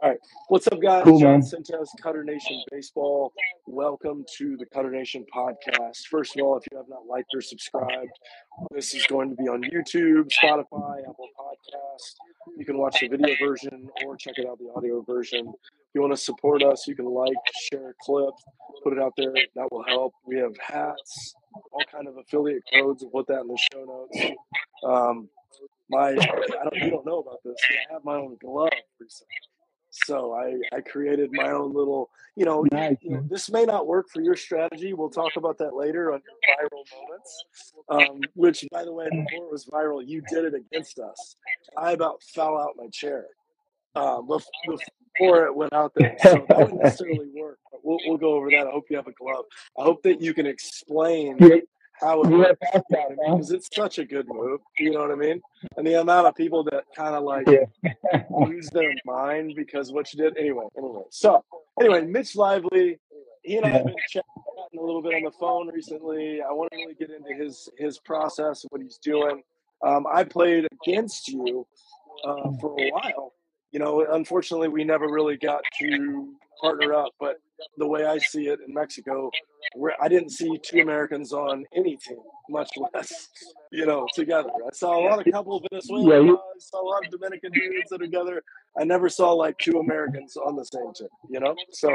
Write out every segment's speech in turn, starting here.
All right. What's up, guys? Cool, John man. Cutternation Baseball. Welcome to the Cutternation podcast. First of all, if you have not liked or subscribed, this is going to be on YouTube, Spotify, Apple Podcast. You can watch the video version or check it out the audio version. If you want to support us, you can like, share a clip, put it out there. That will help. We have hats, all kind of affiliate codes. We'll put that in the show notes. Um, my, I don't, you don't know about this. I have my own glove recently. So I, I created my own little, you know, Nice, you know, this may not work for your strategy. We'll talk about that later on your viral moments. Um, which, by the way, before it was viral, you did it against us. I about fell out my chair um, before it went out there. So that wouldn't necessarily work. But we'll, we'll go over that. I hope you have a glove. I hope that you can explain how it you works. have passed You that, what I mean? huh? Because it's such a good move. You know what I mean? And the amount of people that kind of like Yeah. lose their mind because what you did. Anyway, anyway. So anyway, Mitch Lively, he and I have been chatting a little bit on the phone recently. I want to really get into his his process, what he's doing. Um, I played against you uh, for a while. You know, unfortunately, we never really got to partner up. But the way I see it in Mexico, where I didn't see two Americans on any team, much less you know together. I saw a lot of couple of Venezuelan Yeah, you- guys, saw a lot of Dominican dudes that are together. I never saw like two Americans on the same team. You know, so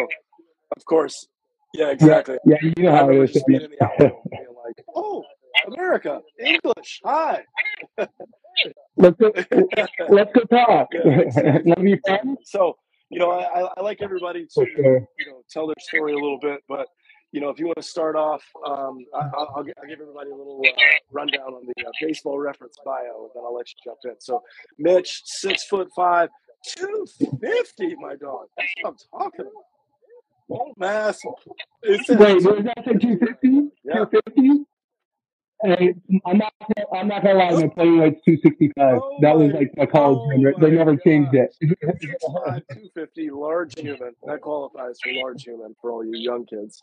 of course, yeah, exactly. Yeah, you know how it is. just being in the outfield, being like, "Oh, America, English, hi." Let's go. Let's go talk. Yeah, exactly. So, you know, I, I- like everybody to, sure. you know, tell their story a little bit. But, you know, if you want to start off, um, I, I'll, I'll, give everybody a little uh, rundown on the uh, baseball reference bio, and then I'll let you jump in. So, Mitch, six foot five, 250, my dog. That's what I'm talking about. Bone mass. Wait, was that 250? Yeah. 250? Hey, I'm not. I'm not gonna lie. My playing weight's 265. Oh that was like my college oh number. They never changed it. 6'5", 250, large human. That qualifies for large human for all you young kids.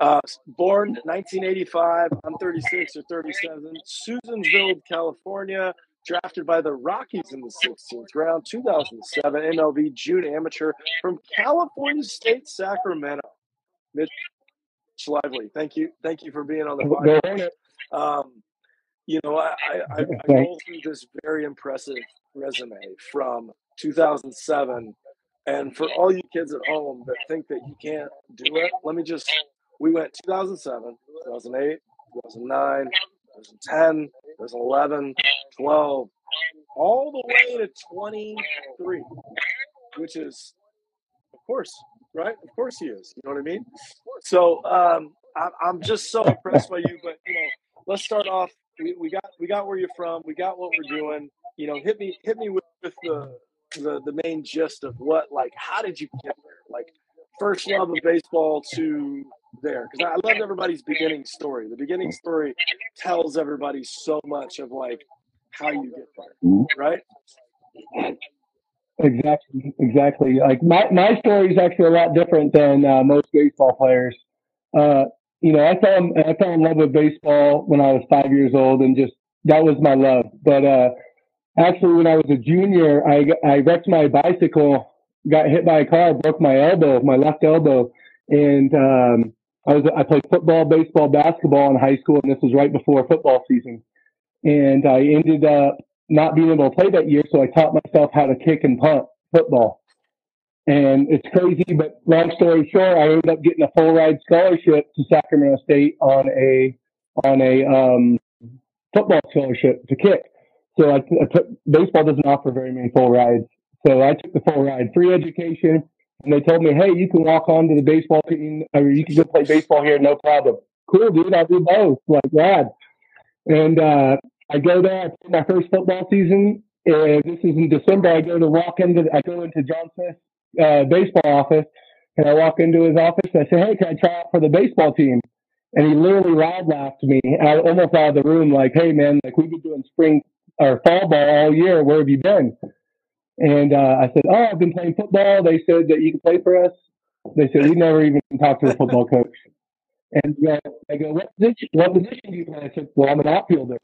Uh, born 1985. I'm 36 or 37. Susanville, California. Drafted by the Rockies in the 16th round, 2007 MLB June amateur from California State, Sacramento. Mitch Lively, thank you, thank you for being on the podcast. Um, you know, I, I, I, I go through this very impressive resume from 2007. And for all you kids at home that think that you can't do it, let me just, we went 2007, 2008, 2009, 2010, 2011, 12, all the way to 23, which is, of course, right? Of course he is. You know what I mean? So um, I'm, I'm just so impressed by you. But you know, let's start off. We, we got we got where you're from. We got what we're doing. You know, hit me hit me with, with the, the the main gist of what like how did you get there? Like first love of baseball to there because I love everybody's beginning story. The beginning story tells everybody so much of like how you get there, right? Exactly, exactly. Like my my story is actually a lot different than uh, most baseball players. Uh, you know, I fell in, I fell in love with baseball when I was five years old, and just that was my love. But uh, actually, when I was a junior, I I wrecked my bicycle, got hit by a car, broke my elbow, my left elbow, and um, I was I played football, baseball, basketball in high school, and this was right before football season. And I ended up not being able to play that year, so I taught myself how to kick and punt football. And it's crazy, but long story short, I ended up getting a full ride scholarship to Sacramento State on a on a um, football scholarship to kick. So I, I took baseball doesn't offer very many full rides, so I took the full ride, free education, and they told me, hey, you can walk on to the baseball team, or you can go play baseball here, no problem. Cool, dude, I'll do both. Like, rad. And uh, I go there. I play my first football season. And this is in December. I go to walk into. I go into John Smith's uh, baseball office, and I walk into his office. And I say, "Hey, can I try out for the baseball team?" And he literally loud laughed me out, almost out of the room, like, "Hey, man, like we've been doing spring or fall ball all year. Where have you been?" And uh, I said, "Oh, I've been playing football." They said that you can play for us. They said we never even talked to the football coach. And I go, "What position? What position do you play?" I said, "Well, I'm an outfielder."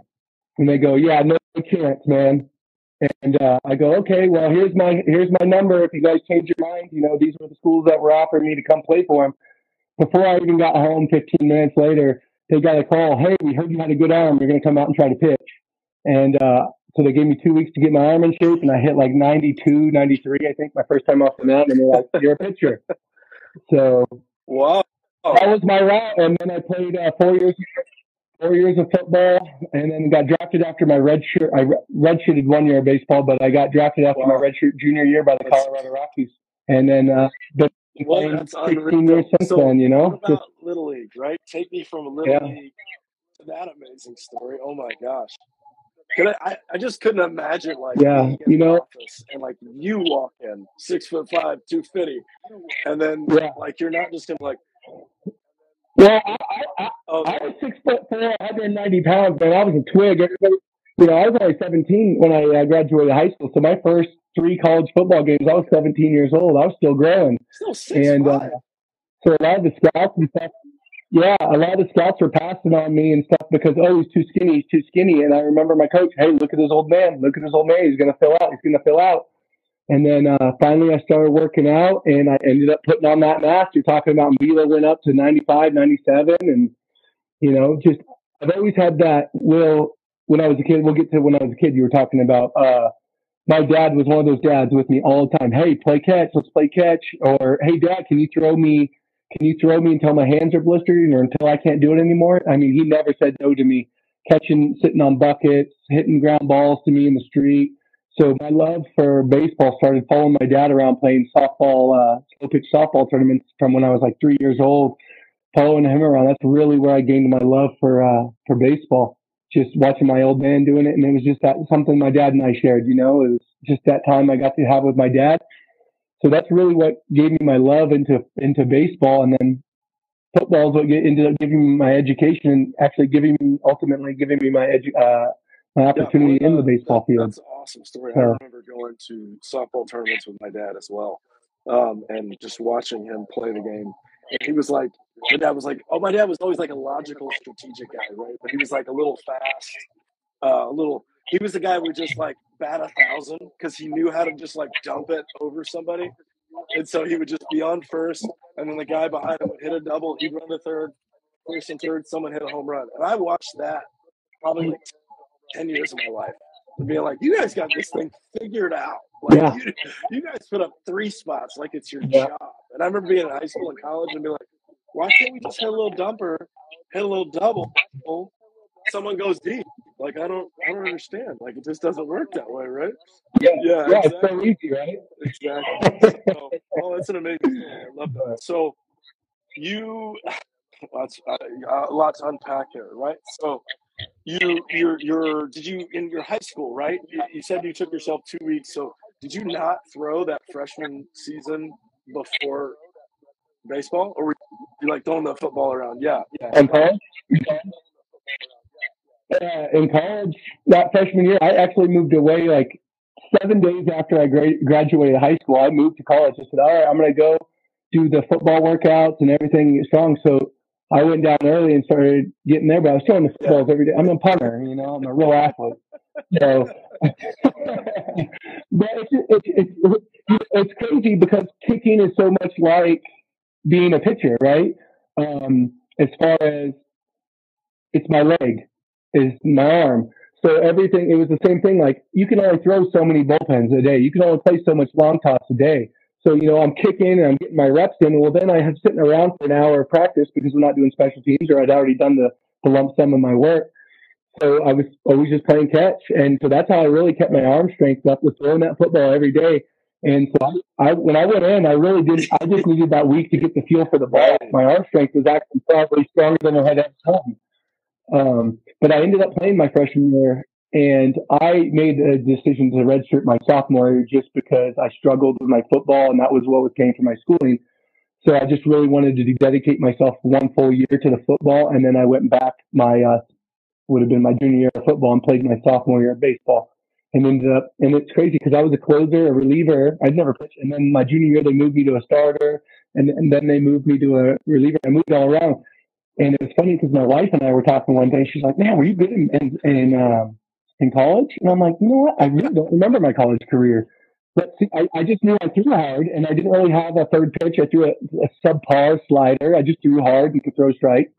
And they go, "Yeah, no chance, man." And uh, I go, okay, well, here's my here's my number. If you guys change your mind, you know, these were the schools that were offering me to come play for them. Before I even got home, 15 minutes later, they got a call. Hey, we heard you had a good arm. You're going to come out and try to pitch. And uh, so they gave me two weeks to get my arm in shape, and I hit like 92, 93, I think, my first time off the mound. And they're like, "You're a pitcher." So wow, that was my route. And then I played uh, four years four years of football, and then got drafted after my red shirt. I redshirted one year of baseball, but I got drafted after wow. my red shirt junior year by the Colorado Rockies, and then uh, been well, that's 16 unreal. years since so then. You know, Just, little league, right? Take me from a little yeah. league to that amazing story. Oh my gosh. I, I just couldn't imagine like yeah you know and like you walk in six foot five two fifty and then yeah. like you're not just gonna like well, I, I, oh, I, was six foot four, 190 pounds, but I was a twig. Everybody, you know, I was only 17 when I uh, graduated high school. So my first three college football games, I was 17 years old. I was still growing. Still six and uh, so a lot of the scouts and stuff, yeah, a lot of the scouts were passing on me and stuff because oh, he's too skinny, he's too skinny. And I remember my coach, hey, look at this old man, look at this old man, he's gonna fill out, he's gonna fill out. And then uh, finally, I started working out, and I ended up putting on that mass. You're talking about velo went up to 95, 97, and you know, just I've always had that will. When I was a kid, we'll get to when I was a kid. You were talking about. Uh, my dad was one of those dads with me all the time. Hey, play catch. Let's play catch. Or hey, dad, can you throw me? Can you throw me until my hands are blistered or until I can't do it anymore? I mean, he never said no to me. Catching, sitting on buckets, hitting ground balls to me in the street so my love for baseball started following my dad around playing softball, uh, slow pitch softball tournaments from when I was like three years old. Following him around, that's really where I gained my love for uh, for baseball. Just watching my old man doing it, and it was just that something my dad and I shared. You know, it was just that time I got to have with my dad. So that's really what gave me my love into into baseball, and then football is what ended up giving me my education and actually giving me ultimately giving me my edu- uh, my opportunity yeah, well, uh, in the baseball that, field. That's an awesome story. I remember going to softball tournaments with my dad as well, um, and just watching him play the game. And he was like, my dad was like, oh, my dad was always like a logical, strategic guy, right? But he was like a little fast, uh, a little. He was the guy who would just like bat a thousand because he knew how to just like dump it over somebody. And so he would just be on first, and then the guy behind him would hit a double. He'd run the third, first and third. Someone hit a home run, and I watched that probably like 10 years of my life and being like, you guys got this thing figured out. Like, yeah. you, you guys put up three spots like it's your yeah. job. And I remember being in high school and college and be like, why can't we just hit a little dumper, hit a little double, someone goes deep? Like I don't, I don't understand. Like it just doesn't work that way, right? Yeah, yeah, yeah exactly. it's so easy, right? Exactly. so, oh, that's an amazing thing. I love that. So you, lots, uh, a lot to unpack here, right? So you your your did you in your high school right? You, you, said you took yourself two weeks so did you not throw that freshman season before baseball or were you like throwing the football around? Yeah yeah. In college uh, in college that freshman year i actually moved away like seven days after i gra- graduated high school. I moved to college. I said all right i'm going to go do the football workouts and everything strong. So I went down early and started getting there, but I was throwing the footballs every day. I'm a punter, you know, I'm a real athlete. So, but it's, it's, it's, it's crazy because kicking is so much like being a pitcher, right? Um, as far as it's my leg, is my arm. So everything, it was the same thing. Like you can only throw so many bullpens a day. You can only play so much long toss a day. So, you know, I'm kicking and I'm getting my reps in. Well, then I have sitting around for an hour of practice because we're not doing special teams or I'd already done the, the lump sum of my work. So I was always just playing catch. And so that's how I really kept my arm strength up with throwing that football every day. And so I, when I went in, I really didn't, I just needed that week to get the feel for the ball. My arm strength was actually probably stronger than I had at home. Um, but I ended up playing my freshman year and I made a decision to redshirt my sophomore year just because I struggled with my football and that was what was paying for my schooling. So I just really wanted to dedicate myself one full year to the football. And then I went back my, uh, would have been my junior year of football and played my sophomore year of baseball and ended up, and it's crazy because I was a closer, a reliever. I'd never pitched. And then my junior year, they moved me to a starter and, and then they moved me to a reliever. I moved all around. And it was funny because my wife and I were talking one day. She's like, man, were you good in, in, in um, in college? And I'm like, you know what? I really don't remember my college career. But see, I, I just knew I threw hard and I didn't really have a third pitch. I threw a, a subpar slider. I just threw hard and could throw strikes.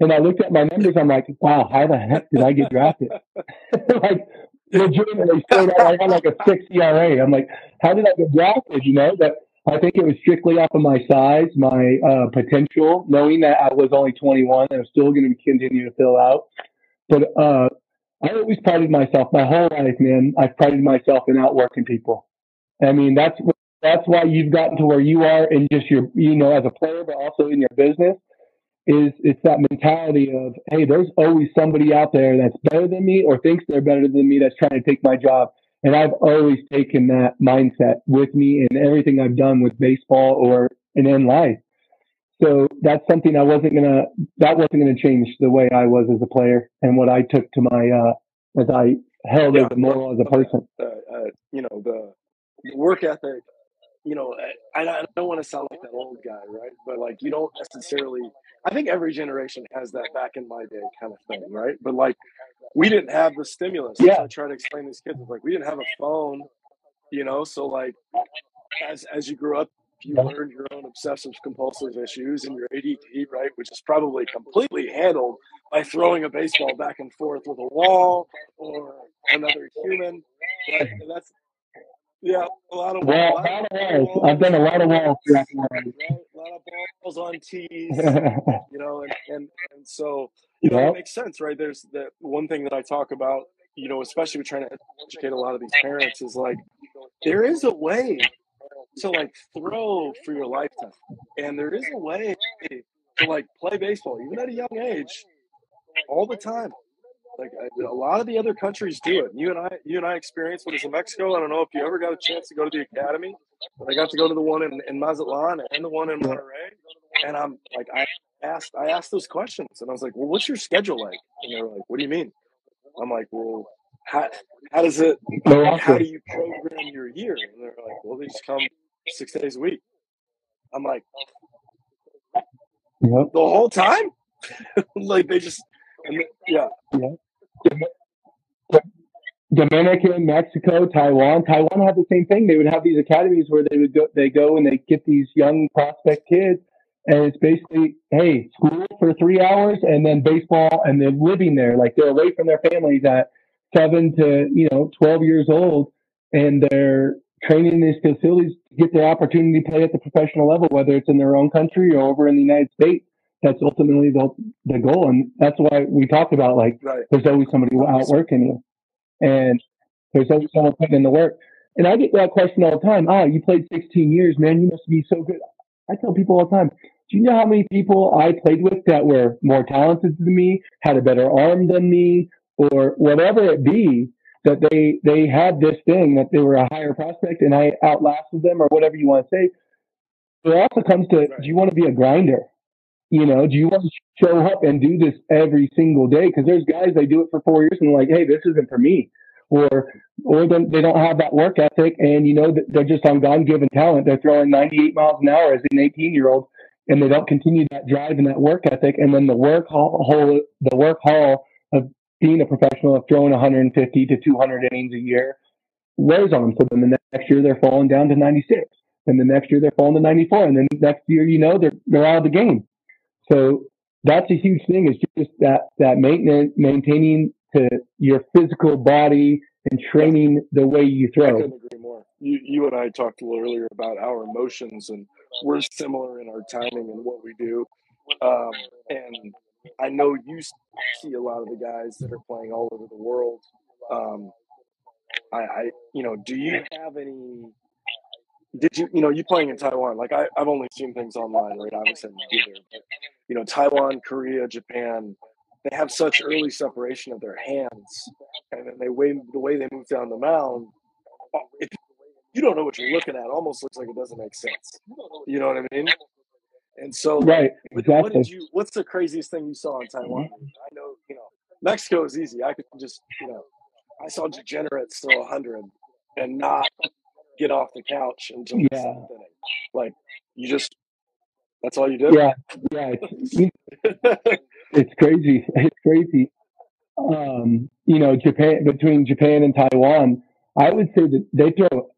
And I looked at my numbers. I'm like, wow, how the heck did I get drafted? like, legitimately straight out, I had like a six ERA. I'm like, how did I get drafted? You know, that I think it was strictly off of my size, my uh, potential, knowing that I was only 21 and I'm still going to continue to fill out. But uh, I always prided myself my whole life, man. I've prided myself in outworking people. I mean, that's that's why you've gotten to where you are in just your, you know, as a player, but also in your business. Is it's that mentality of, hey, there's always somebody out there that's better than me or thinks they're better than me that's trying to take my job. And I've always taken that mindset with me in everything I've done with baseball or in life. So that's something I wasn't gonna that wasn't gonna change the way I was as a player and what I took to my uh as I held yeah, as a moral as a person. Uh, uh, you know the, the work ethic. You know, I, I don't want to sound like that old guy, right? But like, you don't necessarily. I think every generation has that back in my day kind of thing, right? But like, we didn't have the stimulus. Yeah. I try to explain these kids, like, we didn't have a phone, you know. So like, as as you grew up, you learn your own obsessive compulsive issues and your ADD, right, which is probably completely handled by throwing a baseball back and forth with a wall or another human. Right? And that's yeah, a lot of walls. Well, a lot of walls. I've done a lot of walls. Right? A lot of balls on tees, you know, and, and, and so you know yep. it makes sense, right? There's that one thing that I talk about, you know, especially with trying to educate a lot of these parents is like there is a way to like throw for your lifetime. And there is a way to like play baseball, even at a young age, all the time. Like a lot of the other countries do it. You and I, you and I experienced it in Mexico. I don't know if you ever got a chance to go to the academy, but I got to go to the one in, in Mazatlan and the one in Monterrey. And I'm like, I asked, I asked those questions, and I was like, "Well, what's your schedule like?" And they're like, "What do you mean?" I'm like, "Well, how, how does it? How do you program your year?" And they're like, "Well, they just come six days a week. I'm like, yep. the whole time? like they just, yeah. yeah. Dominican, Mexico, Taiwan. Taiwan had the same thing. They would have these academies where they would go, they go and they get these young prospect kids, and it's basically, hey, school for three hours and then baseball, and they're living there. Like they're away from their families at seven to you know twelve years old, and they're training in these facilities to get their opportunity to play at the professional level, whether it's in their own country or over in the United States. That's ultimately the, the goal. And that's why we talk about like, right. there's always somebody outworking you and there's always someone putting in the work. And I get that question all the time. Oh, you played 16 years, man. You must be so good. I tell people all the time, do you know how many people I played with that were more talented than me, had a better arm than me, or whatever it be? That they they had this thing that they were a higher prospect and I outlasted them or whatever you want to say. But it also comes to right. do you want to be a grinder? You know, do you want to show up and do this every single day? Because there's guys they do it for four years and like, hey, this isn't for me, or or they don't have that work ethic and you know that they're just on God given talent. They're throwing 98 miles an hour as an 18 year old, and they don't continue that drive and that work ethic, and then the work hall, the work hall being a professional of throwing 150 to 200 innings a year wears on them. So then the next year they're falling down to 96, and the next year they're falling to 94, and then the next year you know they're they're out of the game. So that's a huge thing. Is just that that maintenance, maintaining to your physical body and training the way you throw. I couldn't agree more. You you and I talked a little earlier about our emotions, and we're similar in our timing and what we do. Um, and I know you see a lot of the guys that are playing all over the world. Um, I, I, you know, do you have any? Did you, you know, you playing in Taiwan? Like I, I've only seen things online, right? Obviously, either, but you know, Taiwan, Korea, Japan, they have such early separation of their hands, and then they way the way they move down the mound. If you don't know what you're looking at, almost looks like it doesn't make sense. You know what I mean? And so, right, exactly. What did you? What's the craziest thing you saw in Taiwan? I know, you know, Mexico is easy. I could just, you know, I saw degenerates throw a hundred and not get off the couch until yeah. the seventh inning. Like you just, that's all you did. Yeah, yeah. It's, it's crazy. It's crazy. Um, you know, Japan between Japan and Taiwan, I would say that they throw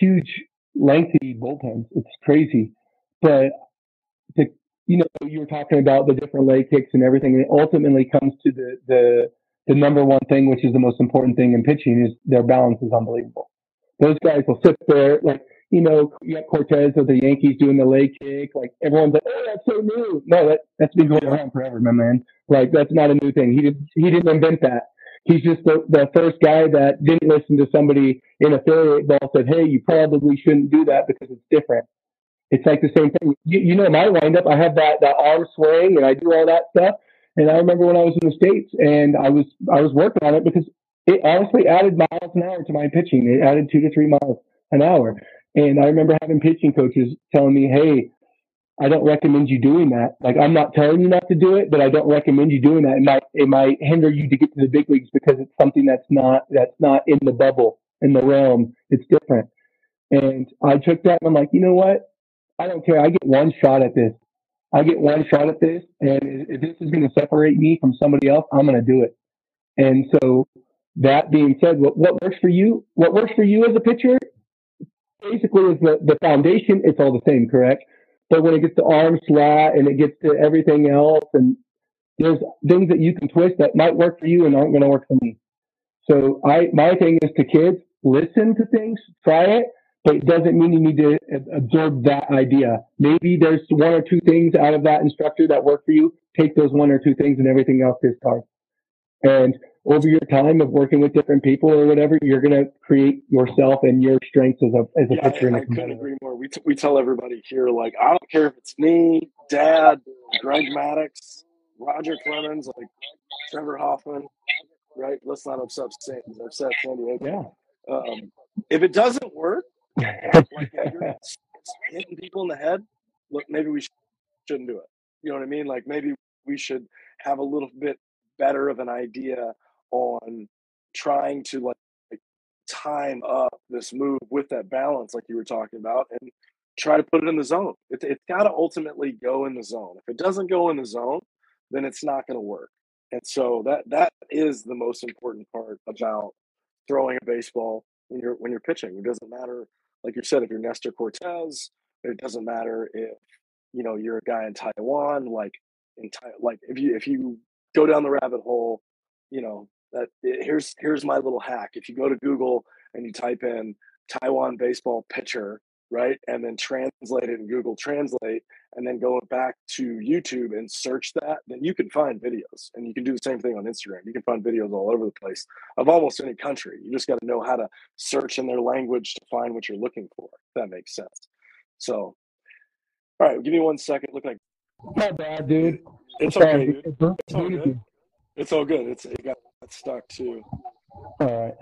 huge, lengthy bullpens. It's crazy, but to you know, you were talking about the different leg kicks and everything, and it ultimately comes to the the the number one thing, which is the most important thing in pitching, is their balance is unbelievable. Those guys will sit there like you know, you got Cortes of the Yankees doing the leg kick. Like everyone's like, "Oh, that's so new." No, that that's been going around forever, my man. Like that's not a new thing. He did he didn't invent that. He's just the, the first guy that didn't listen to somebody in affiliate ball said, "Hey, you probably shouldn't do that because it's different." It's like the same thing. You, you know, my windup, I have that that arm swing and I do all that stuff. And I remember when I was in the states and I was I was working on it because it honestly added miles an hour to my pitching. It added two to three miles an hour. And I remember having pitching coaches telling me, "Hey, I don't recommend you doing that. Like I'm not telling you not to do it, but I don't recommend you doing that. It might it might hinder you to get to the big leagues because it's something that's not that's not in the bubble in the realm. It's different." And I took that and I'm like, you know what? I don't care. I get one shot at this. I get one shot at this, and if this is going to separate me from somebody else, I'm going to do it. And so, that being said, what, what works for you? What works for you as a pitcher basically is the, the foundation, it's all the same, correct? But when it gets to arm slot and it gets to everything else, and there's things that you can twist that might work for you and aren't going to work for me. So I, my thing is to kids, listen to things, try it, but it doesn't mean you need to absorb that idea. Maybe there's one or two things out of that instructor that work for you. Take those one or two things and everything else is discard. And over your time of working with different people or whatever, you're going to create yourself and your strengths as a as a yeah, pitcher. I, I couldn't agree more. We, t- we tell everybody here, like, I don't care if it's me, Dad, Greg Maddux, Roger Clemens, like Trevor Hoffman, right? Let's not upset San, upset San Diego. Yeah. Um, if it doesn't work, like if you're hitting people in the head, look, maybe we shouldn't do it. You know what I mean? Like maybe we should have a little bit better of an idea on trying to like, like time up this move with that balance, like you were talking about, and try to put it in the zone. It, it's got to ultimately go in the zone. If it doesn't go in the zone, then it's not going to work. And so that that is the most important part about throwing a baseball when you're when you're pitching. It doesn't matter, like you said, if you're Nestor Cortes, It doesn't matter if you know you're a guy in Taiwan. Like in like if you if you go down the rabbit hole, you know that eh, here's here's my little hack. If you go to Google and you type in Taiwan baseball pitcher, right, and then translate it in Google Translate, and then go back to YouTube and search that, then you can find videos, and you can do the same thing on Instagram. You can find videos all over the place of almost any country. You just got to know how to search in their language to find what you're looking for. that makes sense. So, all right, give me one second. Look like not bad, dude. It's okay. Dude. It's all good. It's all good. It's it got stuck too. All right.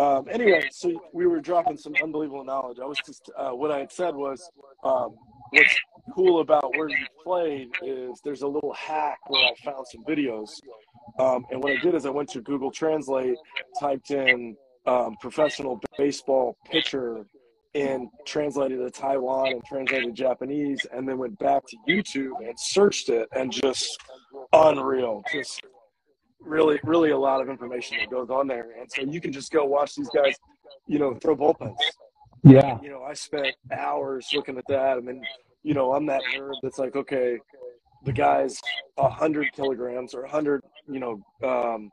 Um, anyway, so we were dropping some unbelievable knowledge. I was just uh, what I had said was um, what's cool about where you played is there's a little hack where I found some videos, um, and what I did is I went to Google Translate, typed in um, professional baseball pitcher, and translated to Taiwan and translated Japanese, and then went back to YouTube and searched it, and just unreal, just really, really a lot of information that goes on there. And so you can just go watch these guys, you know, throw bullpens. Yeah. You know, I spent hours looking at that. I mean, you know, I'm that nerd that's like, okay, the guy's a hundred kilograms or a hundred, you know, um,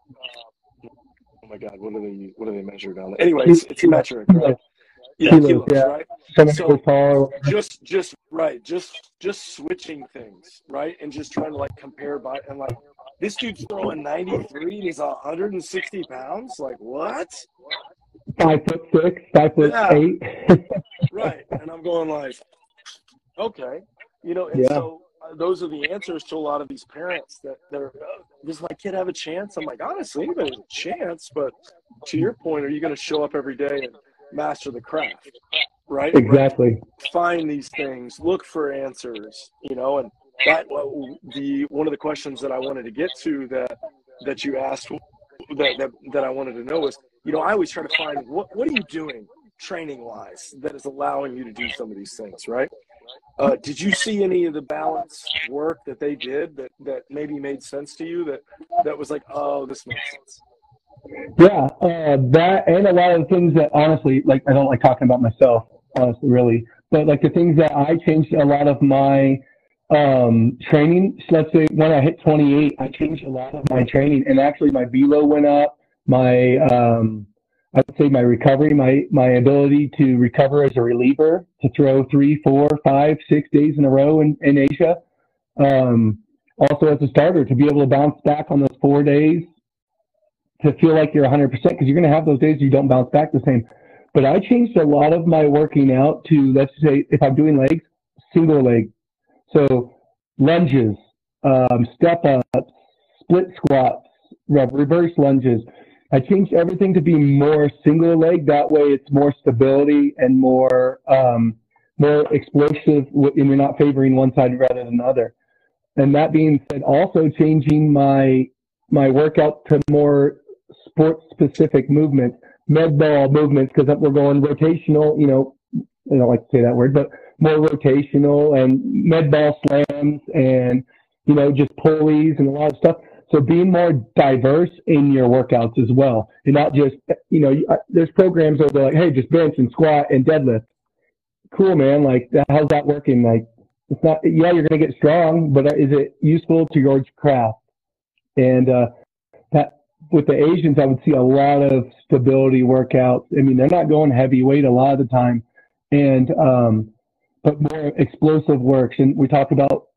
oh my God, what do they, what do they measure down there? Anyways, it's metric, right? Yeah, kilos, kilos yeah. right? So just, just right, just, just switching things, right, and just trying to like compare by and like this dude's throwing 93 and he's 160 pounds. Like, what? Five foot six, five foot yeah. eight. right. And I'm going like, okay. You know, and yeah. so uh, those are the answers to a lot of these parents that they're, uh, does my kid have a chance? I'm like, honestly, has a chance. But to your point, are you going to show up every day and master the craft? Right? Exactly. Right? Find these things, look for answers, you know, and that the one of the questions that I wanted to get to that that you asked that, that that I wanted to know is you know I always try to find what what are you doing training wise that is allowing you to do some of these things right Uh, did you see any of the balance work that they did that, that maybe made sense to you that, that was like, oh, this makes sense? Yeah, uh, that and a lot of the things that honestly, like I don't like talking about myself, honestly, really, but like the things that I changed a lot of my um, training. So let's say when I hit 28, I changed a lot of my training, and actually my velo went up. My um, I would say my recovery, my my ability to recover as a reliever, to throw three, four, five, six days in a row in, in Asia. Um, also as a starter, to be able to bounce back on those four days, to feel like you're 100% because you're going to have those days you don't bounce back the same. But I changed a lot of my working out to let's say if I'm doing legs, single leg. So lunges, um, step ups, split squats, reverse lunges I changed everything to be more single leg. That way, it's more stability and more um, more explosive, and you're not favoring one side rather than the other. And that being said, also changing my my workout to more sport specific movements, med ball movements, because we're going rotational. You know, I don't like to say that word, but more rotational and med ball slams and you know just pulleys and a lot of stuff so being more diverse in your workouts as well, and not just you know, there's programs that are like, hey, just bench and squat and deadlift. Cool, man. Like, how's that working? Like, it's not. Yeah, you're gonna get strong, but is it useful to your craft? And uh, that with the Asians, I would see a lot of stability workouts. I mean, they're not going heavyweight a lot of the time, and um, but more explosive works. And we talk about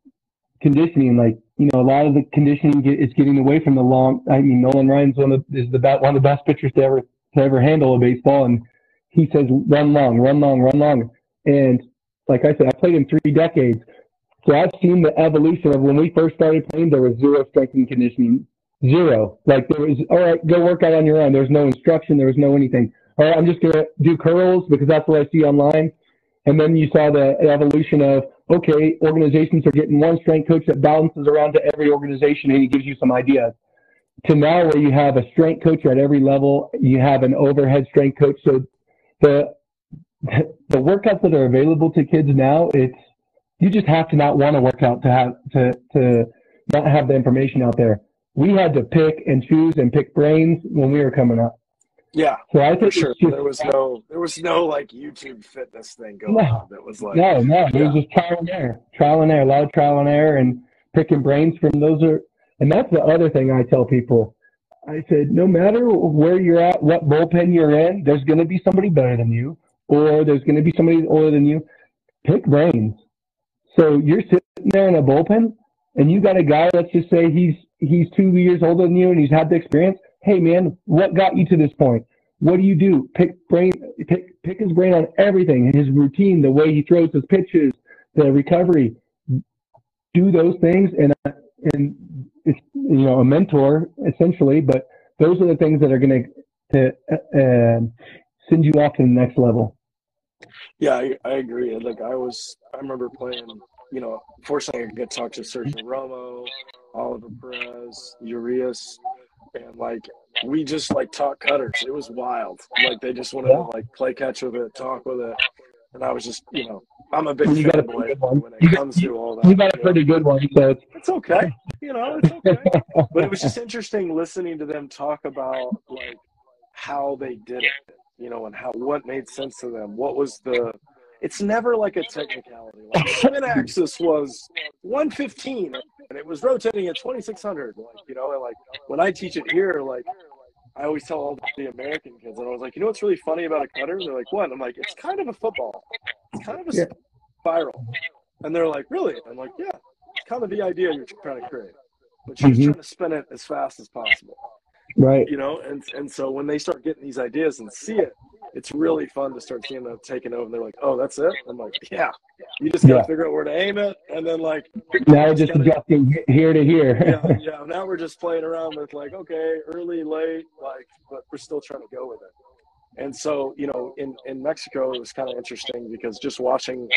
conditioning, like you know, a lot of the conditioning get, is getting away from the long. I mean, Nolan Ryan's one of is the one of the best pitchers to ever to ever handle a baseball, and he says run long, run long, run long. And like I said, I played in three decades, so I've seen the evolution of when we first started playing. There was zero strength and conditioning, zero. Like there was, all right, go work out on your own. There was no instruction. There was no anything. All right, I'm just gonna do curls because that's what I see online. And then you saw the evolution of okay, organizations are getting one strength coach that balances around to every organization and he gives you some ideas. To now where you have a strength coach at every level, you have an overhead strength coach. So the the workouts that are available to kids now, it's you just have to not want to work out to have to to not have the information out there. We had to pick and choose and pick brains when we were coming up. Yeah, so I think sure. Just, there was no, there was no like YouTube fitness thing going no, on. That was like no, no. It was just trial and error, trial and error, a lot of trial and error, and picking brains from those are. And that's the other thing I tell people. I said, no matter where you're at, what bullpen you're in, there's going to be somebody better than you, or there's going to be somebody older than you. Pick brains. So you're sitting there in a bullpen, and you got a guy. Let's just say he's he's two years older than you, and he's had the experience hey man, what got you to this point? What do you do? Pick brain, pick, pick his brain on everything, his routine, the way he throws his pitches, the recovery. Do those things, and and it's you know a mentor essentially, but those are the things that are going to uh, send you off to the next level. Yeah, I, I agree. Like I was, I remember playing. You know, fortunately, I to talk to Sergio Romo, Oliver Perez, Urias, and like we just like talk cutters. It was wild. Like they just wanted yeah. to like play catch with it, talk with it, and I was just you know I'm a big you got a boy when it comes to all that. You got a pretty good one, so it's okay. You know, it's okay. but it was just interesting listening to them talk about like how they did it, you know, and how what made sense to them. What was the it's never like a technicality. Like spin axis was 115 and it was rotating at 2600. Like, you know, and like when I teach it here, like I always tell all the American kids, and I was like, you know what's really funny about a cutter? And they're like, what? And I'm like, it's kind of a football. It's kind of a yeah. spiral. And they're like, really? I'm like, yeah, it's kind of the idea you're trying to create. But you're mm-hmm. trying to spin it as fast as possible. Right. You know, and and so when they start getting these ideas and see it, it's really fun to start seeing them taking over. And they're like, "Oh, that's it." I'm like, "Yeah, you just gotta yeah. figure out where to aim it, and then like now just adjusting here to here." yeah, yeah. Now we're just playing around with like, okay, early, late, like, but we're still trying to go with it. And so, you know, in in Mexico, it was kind of interesting because just watching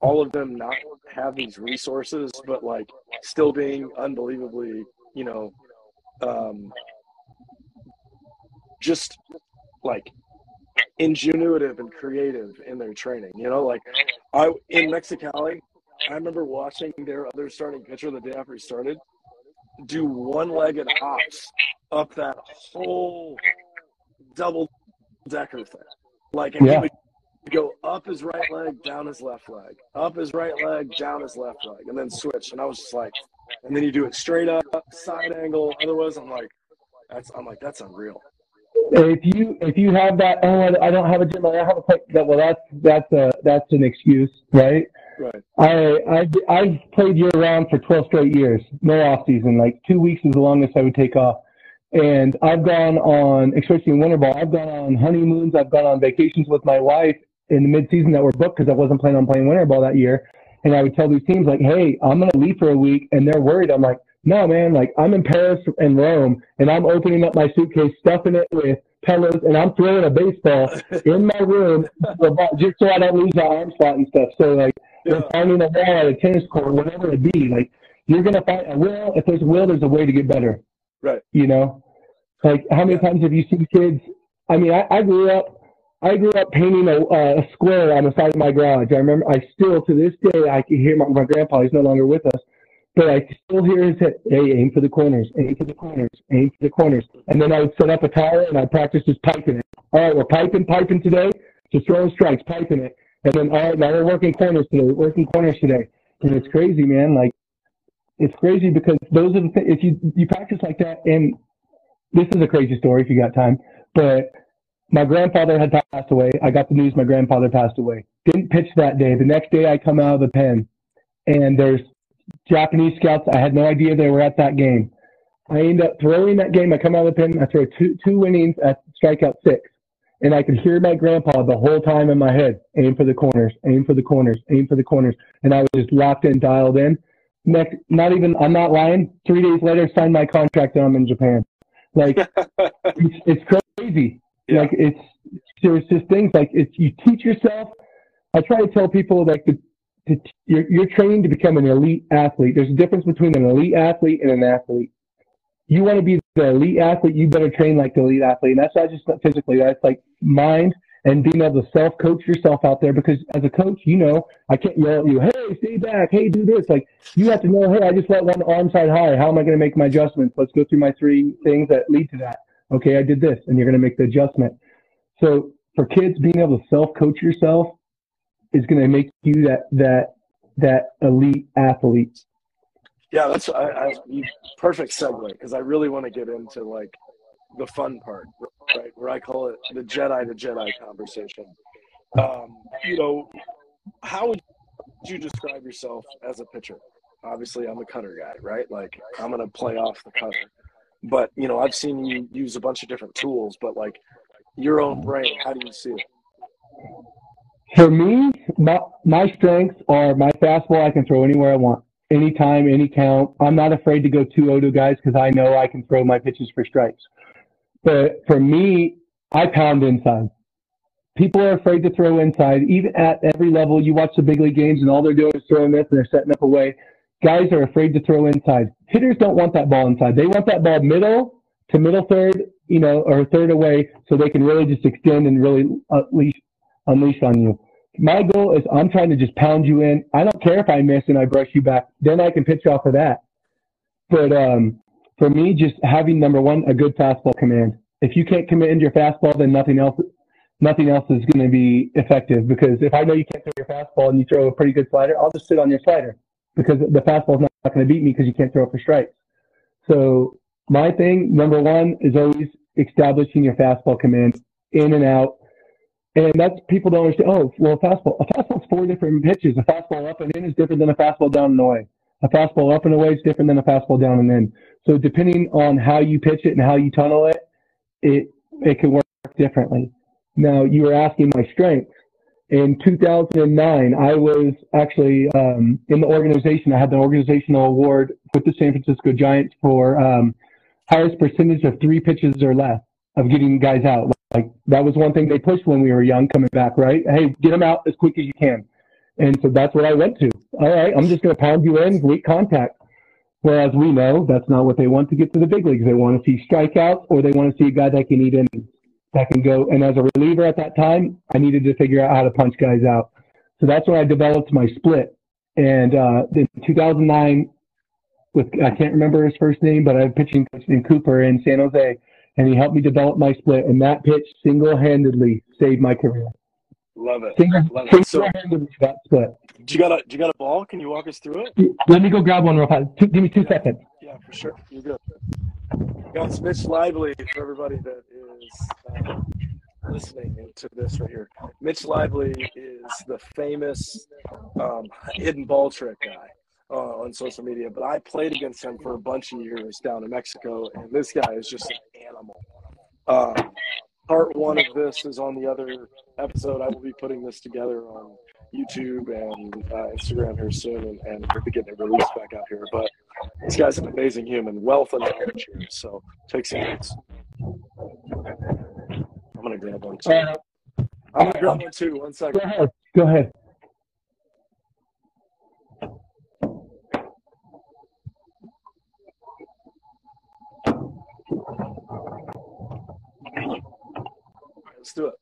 all of them not have these resources, but like still being unbelievably, you know, um, just like ingenuitive and creative in their training. You know, like I in Mexicali, I remember watching their other starting pitcher the day after he started do one-legged hops up that whole double decker thing. Like, and yeah. he would go up his right leg, down his left leg, up his right leg, down his left leg, and then switch. And I was just like, and then you do it straight up, side angle. Otherwise, I'm like, that's I'm like that's unreal. If you if you have that, oh, I don't have a gym, I don't have a place. That well, that's that's a that's an excuse, right? Right. I I I've played year round for 12 straight years, no off season. Like two weeks is the longest I would take off. And I've gone on, especially in winter ball, I've gone on honeymoons, I've gone on vacations with my wife in the mid-season that were booked because I wasn't planning on playing winter ball that year. And I would tell these teams like, "Hey, I'm gonna leave for a week," and they're worried. I'm like, "No, man. Like, I'm in Paris and Rome, and I'm opening up my suitcase, stuffing it with pillows, and I'm throwing a baseball in my room just so I don't lose my arm slot and stuff." So like, yeah. finding a wall at a tennis court, whatever it be, like you're gonna find a will. If there's a will, there's a way to get better. Right. You know, like how many times have you seen kids? I mean, I, I grew up. I grew up painting a, uh, a square on the side of my garage. I remember. I still, to this day, I can hear my, my grandpa. He's no longer with us, but I still hear his head. Hey, aim for the corners. Aim for the corners. Aim for the corners. And then I would set up a tower and I'd practice just piping it. All right, we're piping, piping today. Just throwing strikes, piping it. And then, all right, now we're working corners today. We're working corners today. And it's crazy, man. Like, it's crazy because those are the things, if you, you practice like that, and this is a crazy story if you got time, but my grandfather had passed away. I got the news my grandfather passed away. Didn't pitch that day. The next day I come out of the pen and there's Japanese scouts. I had no idea they were at that game. I end up throwing that game. I come out of the pen. I throw two, two innings at strikeout six and I could hear my grandpa the whole time in my head, aim for the corners, aim for the corners, aim for the corners. And I was just locked in, dialed in. Next, not even, I'm not lying. Three days later, signed my contract and I'm in Japan. Like, it's, it's crazy. Yeah. Like, it's, there's just things like it's, you teach yourself. I try to tell people like the, to, you're, you're training to become an elite athlete. There's a difference between an elite athlete and an athlete you want to be the elite athlete, you better train like the elite athlete. And that's not just physically, that's like mind and being able to self coach yourself out there because as a coach, you know, I can't yell at you, hey, stay back, hey, do this. Like you have to know, hey, I just let one arm side high. How am I going to make my adjustments? Let's go through my three things that lead to that. Okay, I did this, and you're going to make the adjustment. So for kids, being able to self coach yourself is going to make you that that that elite athlete. Yeah, that's I, I perfect segue because I really want to get into like the fun part, right? Where I call it the Jedi to Jedi conversation. Um, you know, how would you describe yourself as a pitcher? Obviously, I'm a cutter guy, right? Like I'm gonna play off the cutter. But you know, I've seen you use a bunch of different tools, but like your own brain, how do you see it? For me, my my strengths are my fastball. I can throw anywhere I want anytime, any count. I'm not afraid to go 2-0 to guys because I know I can throw my pitches for strikes. But for me, I pound inside. People are afraid to throw inside, even at every level. You watch the big league games and all they're doing is throwing this and they're setting up away. Guys are afraid to throw inside. Hitters don't want that ball inside. They want that ball middle to middle third, you know, or third away so they can really just extend and really uh, unleash, unleash on you my goal is I'm trying to just pound you in. I don't care if I miss and I brush you back. Then I can pitch off of that. But um, for me, just having number one a good fastball command. If you can't command your fastball, then nothing else nothing else is going to be effective. Because if I know you can't throw your fastball and you throw a pretty good slider, I'll just sit on your slider because the fastball is not, not going to beat me because you can't throw it for strikes. So my thing, number one, is always establishing your fastball command in and out and that's people don't understand. Oh, well, a fastball. A fastball's four different pitches. A fastball up and in is different than a fastball down and away. A fastball up and away is different than a fastball down and in. So depending on how you pitch it and how you tunnel it, it it can work differently. Now you were asking my strengths. In 2009, I was actually um, in the organization. I had the organizational award with the San Francisco Giants for um, highest percentage of three pitches or less of getting guys out. Like that was one thing they pushed when we were young coming back, right? Hey, get them out as quick as you can. And so that's what I went to. All right, I'm just going to pound you in, weak contact. Whereas we know that's not what they want to get to the big leagues. They want to see strikeouts or they want to see a guy that can eat innings. that can go. And as a reliever at that time, I needed to figure out how to punch guys out. So that's when I developed my split. And uh, in 2009, with I can't remember his first name, but I had pitching coach Cooper in San Jose, and he helped me develop my split. And that pitch single-handedly saved my career. Love it. Single, Love it. So, single-handedly that split. do you got a do you got a ball? Can you walk us through it? Let me go grab one real fast. Two, give me two seconds. Yeah, for sure. You're good. Got Mitch Lively for everybody that is uh, listening to this right here. Mitch Lively is the famous um, hidden ball trick guy uh, on social media, but I played against him for a bunch of years down in Mexico, and this guy is just an animal. Um, part one of this is on the other episode. I will be putting this together on YouTube and uh, Instagram here soon, and, and we'll be getting it released back out here. But this guy's an amazing human, wealth of knowledge here. So take some notes. I'm gonna grab one too. Uh, I'm gonna grab one too. One go ahead. Go ahead. Let's do it.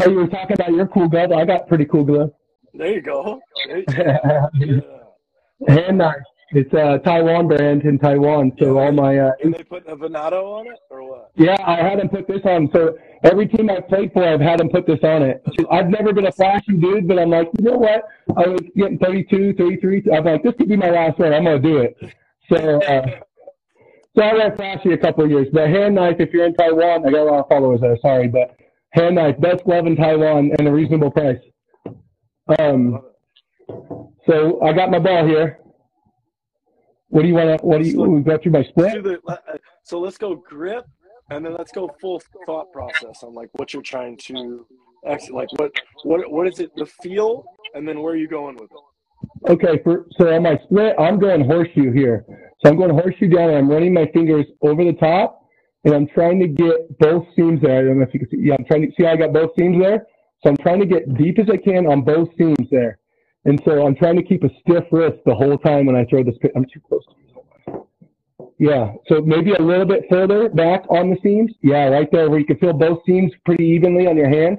Oh, you were talking about your cool glove. I got pretty cool glove. There you go. There you go. Yeah. Hand knife. It's a Taiwan brand in Taiwan. So all my uh, And they put a Venato on it, or what? yeah, I had them put this on. So every team I've played for, I've had them put this on it. I've never been a flashy dude, but I'm like, you know what? I was getting 32, 33. I'm like, this could be my last one. I'm gonna do it. So. Uh, So I went flashy a couple of years, but hand knife, if you're in Taiwan, I got a lot of followers there, sorry, but hand knife, best glove in Taiwan and a reasonable price. Um, so I got my ball here. What do you want to, what do you, we got through my split? the- uh, so let's go grip, and then let's go full thought process on like what you're trying to, actually, like what what what is it? The feel, and then where are you going with it? Okay, for, so on my split, I'm going horseshoe here. So I'm going horseshoe down and I'm running my fingers over the top and I'm trying to get both seams there. I don't know if you can see. Yeah, I'm trying to see how I got both seams there. So I'm trying to get deep as I can on both seams there. And so I'm trying to keep a stiff wrist the whole time when I throw this. I'm too close to you. Yeah, so maybe a little bit further back on the seams. Yeah, right there where you can feel both seams pretty evenly on your hand.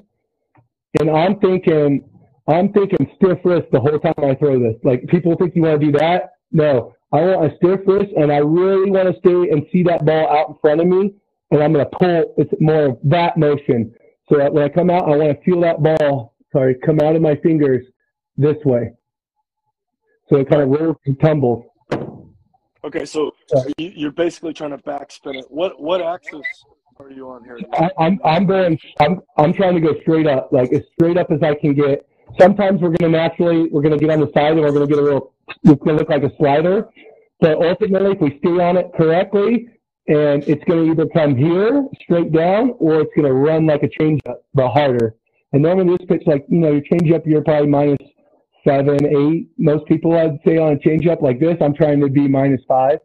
And I'm thinking, I'm thinking stiff wrist the whole time I throw this. Like people think you want to do that. No, I want a stiff first, and I really want to stay and see that ball out in front of me, and I'm going to pull. It's more of that motion. So that when I come out, I want to feel that ball. Sorry, come out of my fingers this way. So it kind of rolls and tumbles. Okay, so you, you're basically trying to backspin it. What what axis are you on here? I, I'm I'm going. I'm I'm trying to go straight up, like as straight up as I can get. Sometimes we're going to naturally we're going to get on the side and we're going to get a little. It's going to look like a slider, but ultimately, if we stay on it correctly, and it's going to either come here straight down or it's going to run like a changeup, but harder. And normally this pitch, like you know, your changeup, you're probably minus seven, eight. Most people, I'd say, on a changeup like this, I'm trying to be minus five.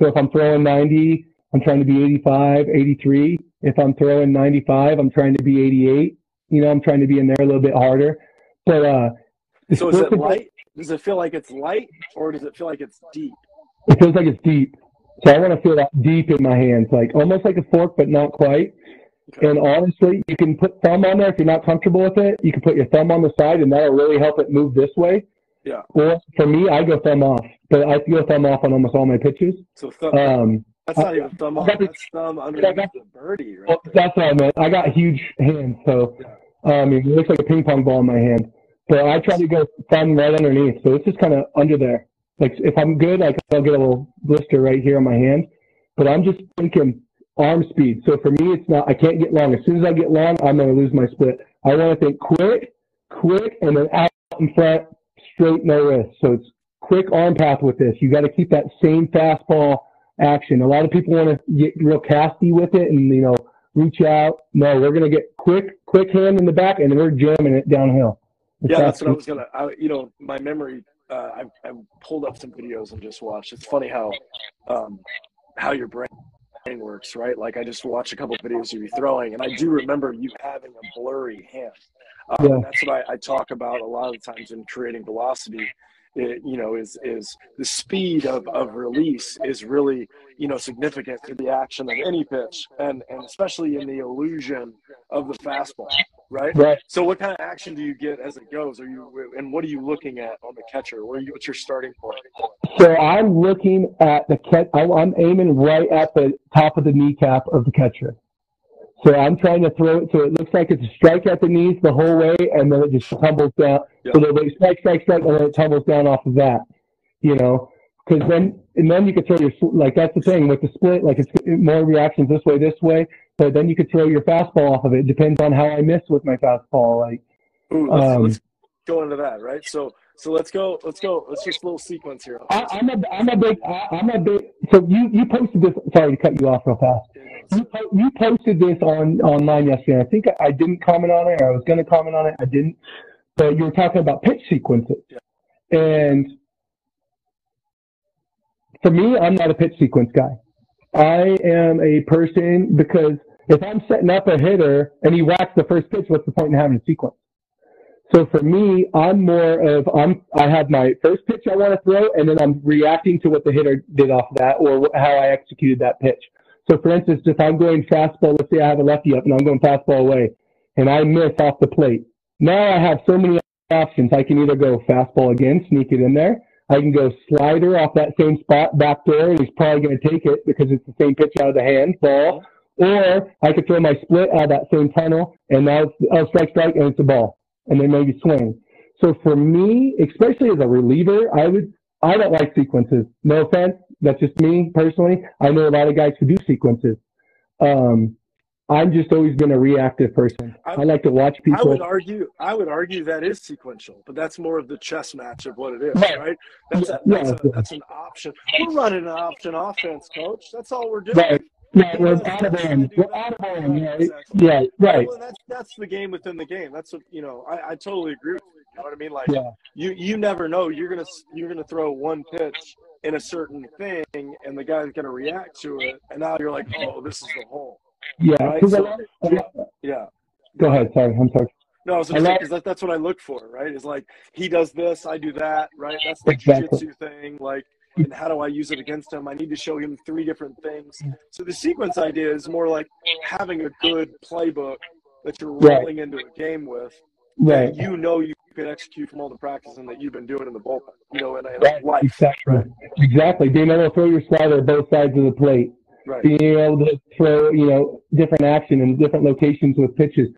So if I'm throwing 90, I'm trying to be 85, 83. If I'm throwing 95, I'm trying to be 88. You know, I'm trying to be in there a little bit harder. But uh, So is it light? Does it feel like it's light, or does it feel like it's deep? It feels like it's deep. So I want to feel that deep in my hands, like almost like a fork, but not quite. Okay. And honestly, you can put thumb on there if you're not comfortable with it. You can put your thumb on the side, and that'll really help it move this way. Yeah. Or for me, I go thumb off, but I go thumb off on almost all my pitches. So thumb, Um, that's not even thumb I on. got the- That's thumb I underneath got- the birdie right well, that's what I meant. I got huge hands, so um, it looks like a ping pong ball in my hand. But I try to go thumb right underneath, so it's just kind of under there. Like if I'm good, like I'll get a little blister right here on my hand. But I'm just thinking arm speed. So for me, it's not. I can't get long. As soon as I get long, I'm gonna lose my split. I want to think quick, quick, and then out in front, straight, no wrist. So it's quick arm path with this. You got to keep that same fastball action. A lot of people want to get real casty with it and you know reach out. No, we're gonna get quick, quick hand in the back, and we're jamming it downhill. Yeah, that's what I was gonna. I, you know, my memory. Uh, I've, I've pulled up some videos and just watched. It's funny how, um, how your brain works, right? Like I just watched a couple of videos of you throwing, and I do remember you having a blurry hand. Um, Yeah. That's what I, I talk about a lot of the times in creating velocity. It, you know, is is the speed of, of release is really you know significant to the action of any pitch, and and especially in the illusion of the fastball, right? Right. So, what kind of action do you get as it goes? Are you and what are you looking at on the catcher? What you, what's your starting point? So I'm looking at the catch. I'm aiming right at the top of the kneecap of the catcher. So I'm trying to throw it so it looks like it's a strike at the knees the whole way, and then it just tumbles down. So they'll be strike, strike, strike, and then it tumbles down off of that. You know, because then and then you could throw your like that's the thing with the split. Like it's more reactions this way, this way, but then you could throw your fastball off of it. it depends on how I miss with my fastball. Like, Ooh, let's, um, let's go into that, right? So so let's go. Let's go. Let's just a little sequence here. I, am a I'm a big I'm a big. So you you posted this. Sorry to cut you off real fast. You, you posted this on online yesterday. I think I didn't comment on it. I was going to comment on it. I didn't. But you were talking about pitch sequences, yeah. and for me, I'm not a pitch sequence guy. I am a person because if I'm setting up a hitter and he whacks the first pitch, what's the point in having a sequence? So for me, I'm more of I'm I have my first pitch I want to throw, and then I'm reacting to what the hitter did off that or how I executed that pitch. So for instance, if I'm going fastball, let's say I have a lefty up and I'm going fastball away, and I miss off the plate. Now I have so many options. I can either go fastball again, sneak it in there. I can go slider off that same spot back door, and he's probably going to take it because it's the same pitch out of the hand, ball. Or I could throw my split out of that same tunnel, and now it's oh, strike, strike, and it's a ball and then maybe swing. So for me, especially as a reliever, I would I don't like sequences. No offense, that's just me personally. I know a lot of guys who do sequences. Um, I'm just always been a reactive person. I, I, like to watch people. I would argue. I would argue that is sequential, but that's more of the chess match of what it is, right? right? That's, a, that's, yeah. a, that's an option. We're running an option offense, coach. That's all we're doing. Right. Yeah, we're out of. We're out of. Yeah, exactly. yeah, right. Well, that's that's the game within the game. That's what you know. I, I totally agree with you. Know what I mean? Like, yeah. you you never know. You're gonna you're gonna throw one pitch in a certain thing, and the guy's gonna react to it, and now you're like, oh, this is the hole. Yeah. Right? So, yeah. yeah. Go ahead. Sorry, I'm sorry. No, I was going to say because that, that's what I look for, right? Is like he does this, I do that, right? That's the exactly. jiu-jitsu thing. Like and how do I use it against him? I need to show him three different things. So the sequence idea is more like having a good playbook that you're rolling right. into a game with. Right. you know you can execute from all the practicing that you've been doing in the bullpen. You know, in a right. life. Exactly. Right. Exactly. Being able to throw your slider both sides of the plate. Right. Being able to throw, you know, different action in different locations with pitches.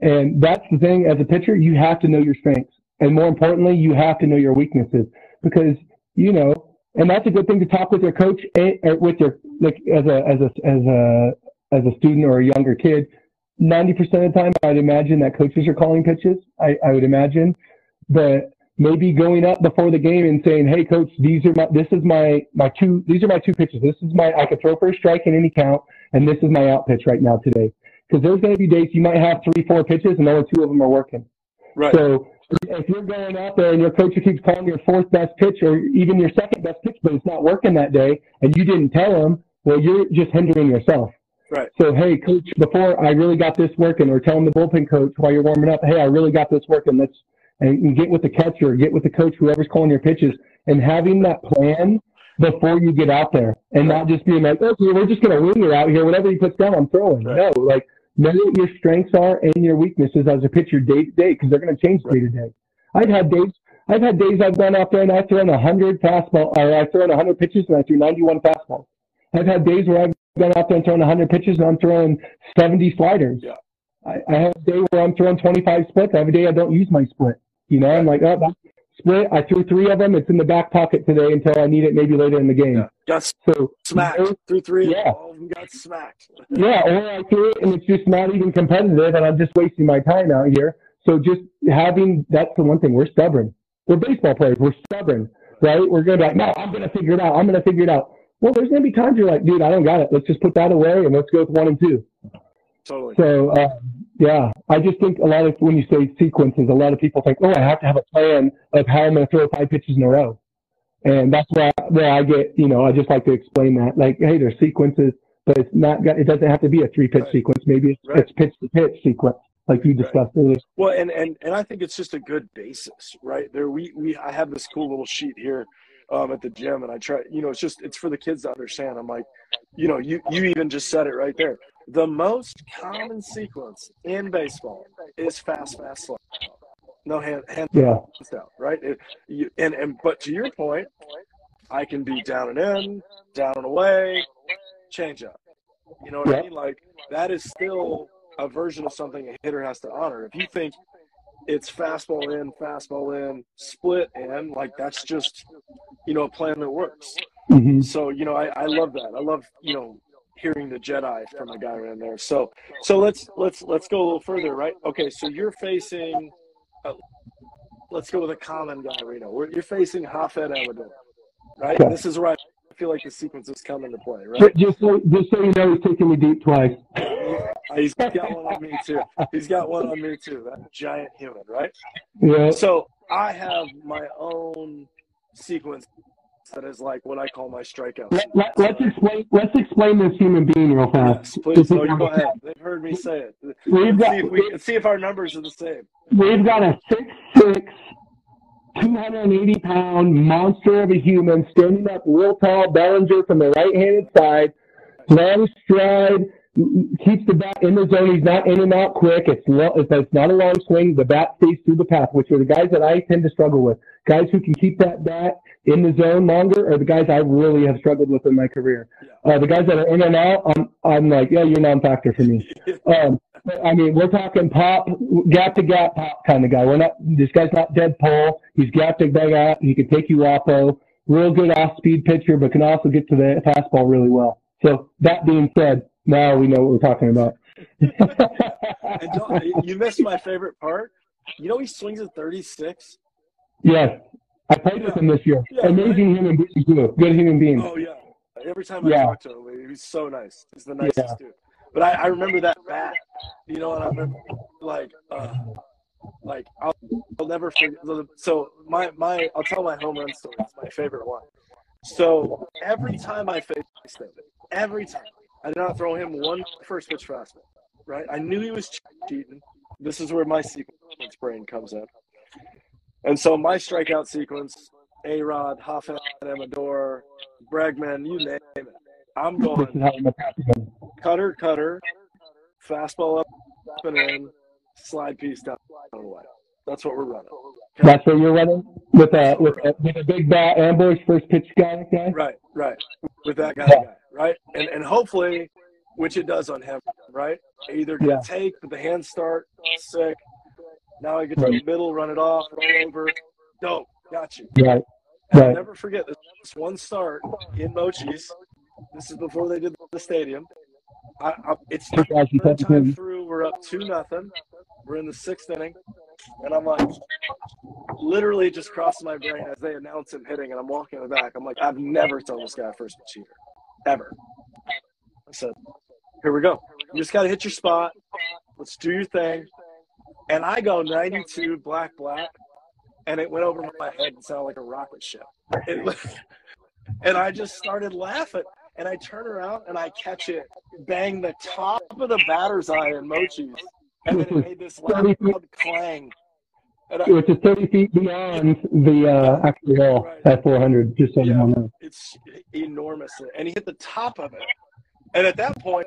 And that's the thing as a pitcher, you have to know your strengths. And more importantly, you have to know your weaknesses because, you know, and that's a good thing to talk with your coach eh, with your like as a as a as a as a student or a younger kid. Ninety percent of the time, I'd imagine that coaches are calling pitches. I, I would imagine, but maybe going up before the game and saying, "Hey, coach, these are my this is my my two these are my two pitches. This is my I could throw for a strike in any count, and this is my out pitch right now today." Because there's going to be days you might have three, four pitches, and only two of them are working. Right. So if you're going out there and your coach keeps calling your fourth best pitch or even your second best pitch, but it's not working that day, and you didn't tell him, well, you're just hindering yourself. Right. So, hey, coach, before I really got this working, or telling the bullpen coach while you're warming up, hey, I really got this working. Let's and get with the catcher, get with the coach, whoever's calling your pitches, and having that plan before you get out there, and not just being like, okay, we're just gonna wing it out here. Whatever he puts down, I'm throwing. Right. No, like know what your strengths are and your weaknesses as a pitcher day to day because they're going to change day to day. I've had days. I've had days I've gone out there and I've thrown 100 fastball, or I've thrown 100 pitches and I threw 91 fastballs. I've had days where I've gone out there and thrown 100 pitches and I'm throwing 70 sliders. Yeah. I, I have a day where I'm throwing 25 splits. I have a day I don't use my split. You know, I'm like, oh, that split. I threw three of them. It's in the back pocket today until I need it maybe later in the game. Yeah. Got so smacked. Threw three. Yeah. All of them got smacked. yeah, or I threw it and it's just not even competitive, and I'm just wasting my time out here. So just having that's the one thing we're stubborn. We're baseball players. We're stubborn, right? We're gonna be like, no, I'm gonna figure it out. I'm gonna figure it out. Well, there's gonna be times you're like, dude, I don't got it. Let's just put that away and let's go with one and two. Totally. So uh, yeah, I just think a lot of when you say sequences, a lot of people think, oh, I have to have a plan of how I'm gonna throw five pitches in a row, and that's where where I get, you know, I just like to explain that, like, hey, there's sequences, but it's not. It doesn't have to be a three pitch right. sequence. Maybe it's, right. it's pitch to pitch sequence like you discussed right. earlier. Well, and, and and I think it's just a good basis, right? There, we we I have this cool little sheet here um, at the gym, and I try, you know, it's just it's for the kids to understand. I'm like, you know, you you even just said it right there. The most common sequence in baseball is fast, fast, slow. No hand, hand yeah. down, right? It, you, and and but to your point, I can be down and in, down and away, change up. You know what. I mean? Like that is still a version of something a hitter has to honor. If you think it's fastball in, fastball in, split in, like that's just you know a plan that works. Mm-hmm. So you know I, I love that. I love you know hearing the Jedi from a guy around there. So so let's let's let's go a little further, right? Okay, so you're facing. Uh, let's go with a common guy, Reno. You're facing Japhet Amador, right? Okay. This is I feel like the sequences come into play, right? Just so, just so you know, he's taking me deep twice. He's got one on me too. He's got one on me too. That giant human, right? Yeah. So I have my own sequence that is like what I call my strikeout. Let, us explain. Let's explain this human being real fast. Yes, please. No, oh, you go ahead. They've heard me say it. We've let's got, see if we see if our numbers are the same. We've got a six six 280 pound monster of a human standing up real tall, Bellinger from the right handed side, long stride, keeps the bat in the zone. He's not in and out quick. It's, it's not a long swing. The bat stays through the path, which are the guys that I tend to struggle with. Guys who can keep that bat in the zone longer are the guys I really have struggled with in my career. Uh, the guys that are in and out, I'm, I'm like, yeah, you're non-factor for me. Um, I mean, we're talking pop, gap to gap pop kind of guy. We're not, this guy's not dead pull. He's gap to gap. He can take you oppo. Real good off speed pitcher, but can also get to the fastball really well. So that being said, now we know what we're talking about. you missed my favorite part. You know he swings at 36. Yes, I played yeah. with him this year. Yeah, Amazing right? human being too. Good human being. Oh yeah. Every time I yeah. talk to him, he's so nice. He's the nicest yeah. dude. But I, I remember that bat, you know, and I remember like, uh, like I'll, I'll never forget. So my my I'll tell my home run story. It's my favorite one. So every time I faced him, every time I did not throw him one first pitch fastball. Right? I knew he was cheating. This is where my sequence brain comes in. And so my strikeout sequence, A Rod, Japhet Amador, Bregman, you name it. I'm going cutter, cutter, fastball up and in, slide piece down the way. That's what we're running. Okay? That's what you're running with a with a, with a big bat ambush first pitch guy. guy? Right, right. With that guy, yeah. right? And and hopefully, which it does on him, right? Either get yeah. take, but the hands start sick. Now I get to right. the middle, run it off, roll over. Dope, got you. Right. right. I'll never forget this one start in Mochis. This is before they did the stadium. I, I, it's time through. We're up two nothing. We're in the sixth inning, and I'm like, literally just crossing my brain as they announce him hitting, and I'm walking in the back. I'm like, I've never told this guy first cheater, ever. I said, here we go. You just got to hit your spot. Let's do your thing. And I go 92 black black, and it went over my head and sounded like a rocket ship. It, and I just started laughing and I turn around and I catch it bang the top of the batter's eye in Mochis, and then it made this loud clang. And I, Which is 30 feet beyond the uh, actual wall right. at 400, just so yeah, you know. It's enormous. And he hit the top of it. And at that point,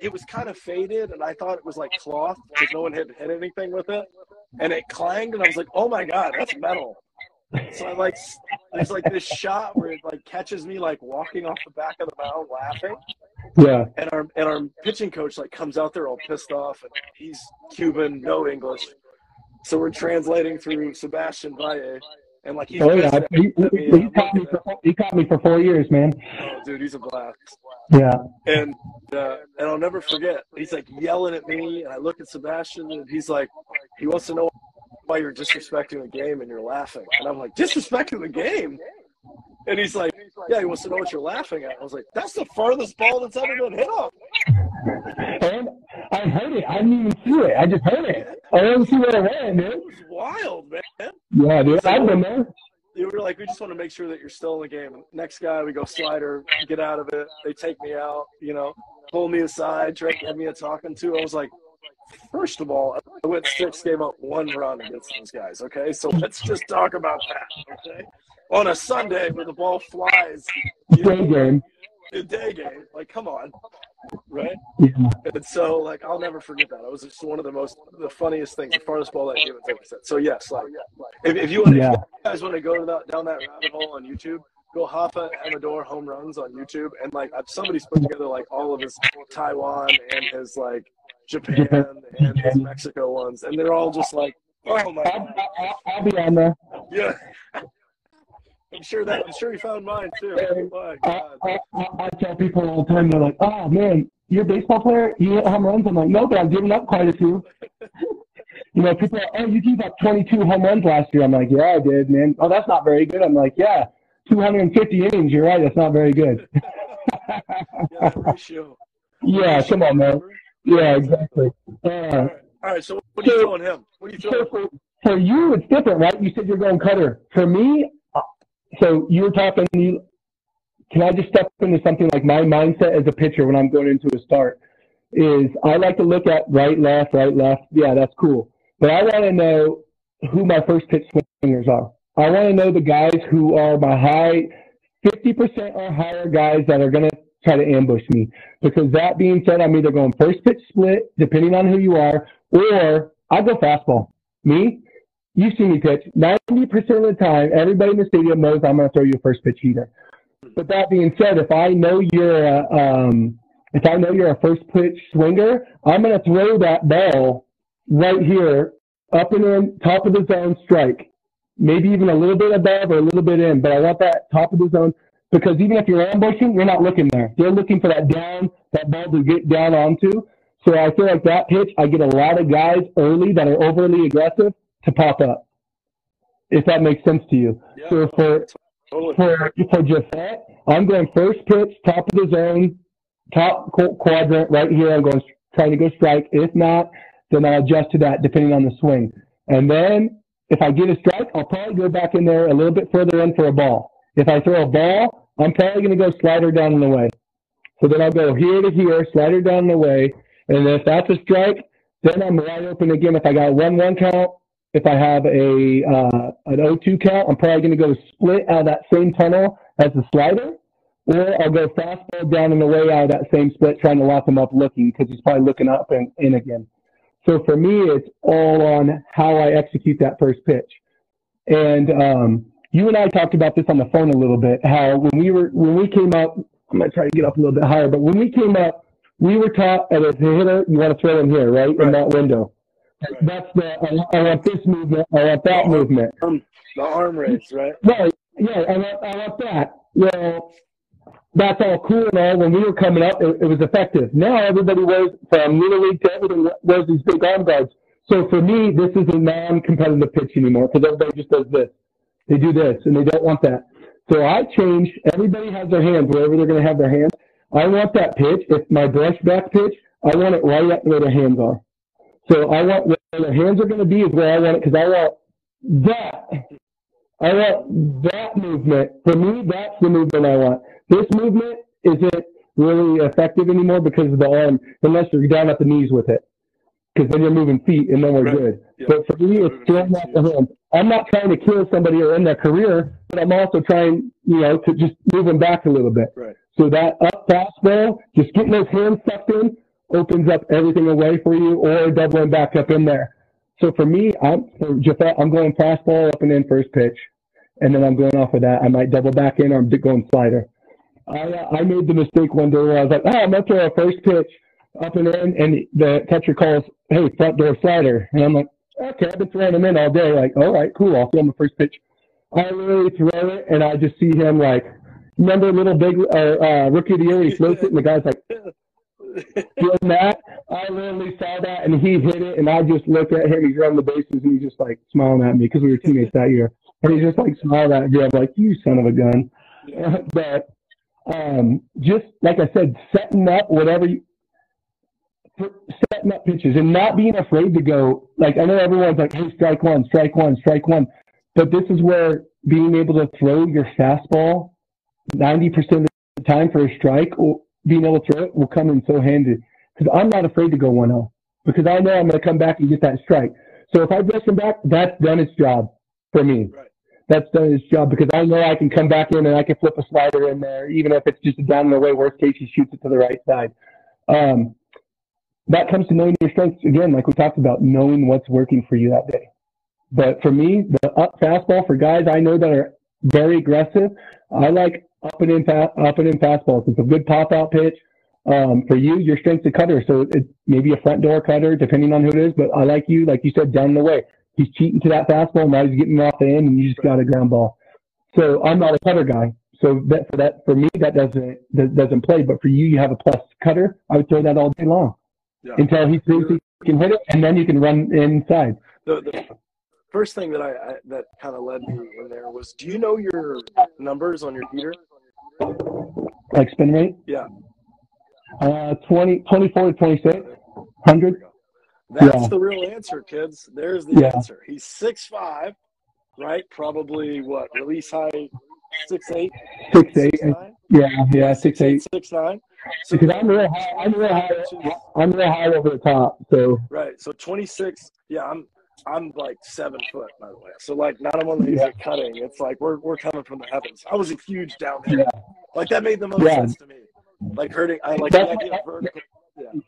it was kind of faded, and I thought it was like cloth because no one had hit anything with it. And it clanged, and I was like, oh my God, that's metal. So I like there's like this shot where it like catches me like walking off the back of the mound laughing. Yeah. And our and our pitching coach like comes out there all pissed off and he's Cuban, no English. So we're translating through Sebastian Valle. And like he's oh, yeah. he, he, he caught me for, he caught me for four years, man. Oh, dude, he's a blast. Yeah. And uh, and I'll never forget. He's like yelling at me, and I look at Sebastian, and he's like, he wants to know why you're disrespecting the game and you're laughing. And I'm like, disrespecting the game? And he's like, yeah, he wants to know what you're laughing at. I was like, that's the farthest ball that's ever been hit off. And I heard it. I didn't even see it. I just heard it. I didn't see where it went, dude. It was wild, man. Yeah, dude. I've been there. You were like, we just want to make sure that you're still in the game. Next guy, we go slider, get out of it. They take me out, you know, pull me aside, try to get me a talking to. I was like, first of all, I went six, gave up one run against those guys. Okay, so let's just talk about that. Okay, on a Sunday where the ball flies, day game, a day game. Like, come on, right? Yeah. And so, like, I'll never forget that. It was just one of the most, the funniest things, the farthest ball that anyone's ever said. So yes, like, if, if you want, Yeah. if you guys want to go to that, down that rabbit hole on YouTube, go Japhet Amador home runs on YouTube, and like, uh, somebody's put together like all of his Taiwan and his like Japan and his Mexico ones, and they're all just like, oh my I'll, god, I'll, I'll be on there. yeah. I'm sure that I'm sure you found mine too. Oh my I. I, I, tell people all the time, they're like, "Oh man, you're a baseball player. You hit home runs." I'm like, "No, but I've given up quite a few." you know, people are, "Oh, you gave up 22 home runs last year." I'm like, "Yeah, I did, man." Oh, that's not very good. I'm like, "Yeah, 250 innings. You're right. That's not very good." Yeah, yeah, come on, man. Yeah, exactly. Uh, All right. All right. So what are you throwing him? What are you so for, for you, it's different, right? You said you're going cutter. For me, uh, so you were talking. You can I just step into something like my mindset as a pitcher when I'm going into a start is I like to look at right, left, right, left. Yeah, that's cool. But I want to know who my first pitch swingers are. I want to know the guys who are my high 50% or higher guys that are going to try to ambush me. Because that being said, I'm either going first pitch split, depending on who you are, or I go fastball. Me, you see me pitch. 90% of the time, everybody in the stadium knows I'm going to throw you a first pitch heater. But that being said, if I know you're a, um, if I know you're a first pitch swinger, I'm going to throw that ball right here, up and in, top of the zone strike. Maybe even a little bit above or a little bit in, but I want that top of the zone because even if you're ambushing, you're not looking there. They're looking for that down, that ball to get down onto. So I feel like that pitch, I get a lot of guys early that are overly aggressive to pop up. If that makes sense to you. Yeah, So for totally. for for Japhet, I'm going first pitch, top of the zone, top quadrant right here. I'm going trying to go strike. If not, then I'll adjust to that depending on the swing. And then if I get a strike, I'll probably go back in there a little bit further in for a ball. If I throw a ball, I'm probably going to go slider down and away. So then I'll go here to here, slider down and away. And then if that's a strike, then I'm wide open again. If I got one one count, if I have a uh, an 0-2 count, I'm probably going to go split out of that same tunnel as the slider, or I'll go fastball down and away out of that same split, trying to lock him up looking because he's probably looking up and in again. So for me, it's all on how I execute that first pitch. And um, you and I talked about this on the phone a little bit. How when we were when we came up, I'm gonna try to get up a little bit higher, but when we came up, we were taught as a hitter, you want to throw in here, right, in that window. Right. That's the I, I want this movement, I want that movement. Um, the arm raise, right? Right. Yeah, I want, I want that. Well, that's all cool and all. When we were coming up, it, it was effective. Now everybody wears, from little league to everything, wears these big arm guards. So for me, this is a non-competitive pitch anymore because everybody just does this. They do this and they don't want that. So I changed. Everybody has their hands wherever they're going to have their hands. I want that pitch. If my brush back pitch, I want it right at where their hands are. So I want where their hands are going to be is where I want it because I want that. I want that movement. For me, that's the movement I want. This movement isn't really effective anymore because of the arm, unless you're down at the knees with it. Because then you're moving feet and then we're Right. good. Yeah. But for me, it's throwing out the hand. I'm not trying to kill somebody or end their career, but I'm also trying, you know, to just move them back a little bit. Right. So that up fastball, just getting those hands sucked in, opens up everything away for you, or doubling back up in there. So for me, I'm for Japhet, I'm going fastball up and in first pitch, and then I'm going off of that. I might double back in, or I'm going slider. I uh, I made the mistake one day where I was like, oh, I'm gonna throw a first pitch up and in, and the catcher calls, hey, front door slider, and I'm like, okay, I've been throwing him in all day. Like, all right, cool, I'll throw him the first pitch. I literally throw it, and I just see him like, remember little big uh, uh, rookie of the year, he floats it, and the guy's like doing that. I literally saw that, and he hit it, and I just looked at him. He's running the bases, and he's just like smiling at me because we were teammates that year. And he's just like smiling at me. I'm like, you son of a gun. but um, just like I said, setting up whatever you, setting up pitches and not being afraid to go. Like I know everyone's like, hey, strike one, strike one, strike one. But this is where being able to throw your fastball 90% of the time for a strike or being able to throw it will come in so handy. Because I'm not afraid to go 1 0. because I know I'm going to come back and get that strike. So if I brush him back, that's done its job for me. Right. That's done its job because I know I can come back in and I can flip a slider in there, even if it's just down and away. Worst case, he shoots it to the right side. Um, that comes to knowing your strengths again, like we talked about, knowing what's working for you that day. But for me, the up fastball for guys I know that are very aggressive, I like up and in fa- up and in fastballs. It's a good pop out pitch. Um, for you, your strength's a cutter, so it's maybe a front door cutter, depending on who it is. But I like you, like you said, down the way. He's cheating to that fastball. Now he's getting off the end, and you just got a ground ball. So I'm not a cutter guy. So that for that for me that doesn't that doesn't play. But for you, you have a plus cutter. I would throw that all day long Yeah. until he proves he can hit it, and then you can run inside. The, the first thing that I, I that kind of led me in there was, do you know your numbers on your heater? Like spin rate, Yeah. uh, 20, 24 to 26, 100. That's Yeah. the real answer, kids. There's the Yeah. answer. He's six five, right? Probably what release height six eight, Six eight, nine. Yeah, yeah, six eight. six nine. So Because I'm real high. I'm real high. I'm real high over the top. So Right. So 26. Yeah, I'm I'm like seven foot by the way. So like not only of these Yeah. are cutting. It's like we're we're coming from the heavens. I was a huge down there. Yeah. Like that made the most Yeah. sense to me. Like hurting. I like the That's- of vertical. Yeah.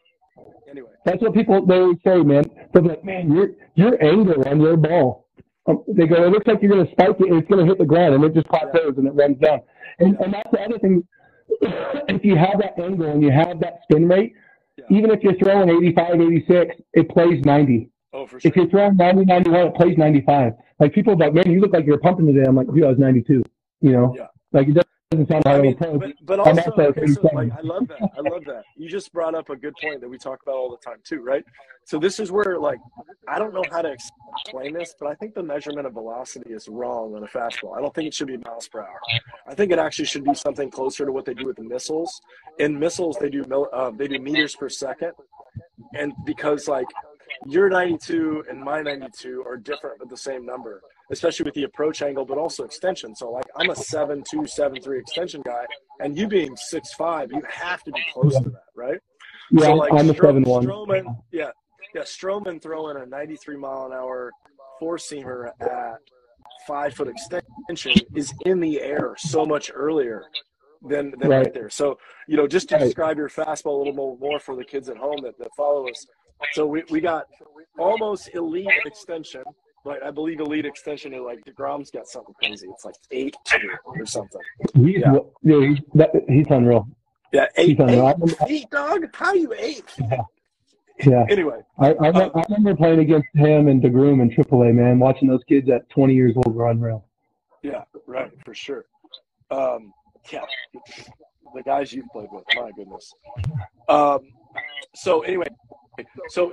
Anyway. that's what people they always say, man. They're like, man, your your angle on your ball. Um, they go, it looks like you're gonna spike it and it's gonna hit the ground and it just plateaus and it runs down. And and that's the other thing. if you have that angle and you have that spin rate, Yeah. even if you're throwing 85, 86, it plays 90. Oh, for sure. If you're throwing 90, 91, it plays 95. Like people are like, man, you look like you're pumping today. I'm like, dude, I was 92. You know, Yeah. like it doesn't mean, but, but also, okay, so, like, I love that. I love that. You just brought up a good point that we talk about all the time too, right? So this is where, like, I don't know how to explain this, but I think the measurement of velocity is wrong on a fastball. I don't think it should be miles per hour. I think it actually should be something closer to what they do with the missiles. In missiles, they do mil, uh, they do meters per second, and because like your 92 and my 92 are different but the same number especially with the approach angle but also extension so like i'm a 7 2 7 3 extension guy and you being 6 5 you have to be close to that right Yeah, so like I'm a 7 1. Stroman, yeah yeah Stroman throwing a 93 mile an hour four seamer at five foot extension is in the air so much earlier than, than right. Right. there. So, you know, just to Right. describe your fastball a little more, more for the kids at home that, that follow us. So we, we got almost elite extension. Right, I believe elite extension is like deGrom's got something crazy. It's like eight two or something. He's, Yeah. yeah, he's, that, he's unreal. Yeah, eight, He's unreal. Eight, dog. How you eight? yeah, yeah. Anyway, I, I, remember, I remember playing against him and deGrom in AAA, man. Watching those kids at 20 years old were unreal. yeah, right, for sure. Um, yeah, the guys you've played with, my goodness. Um, so anyway, so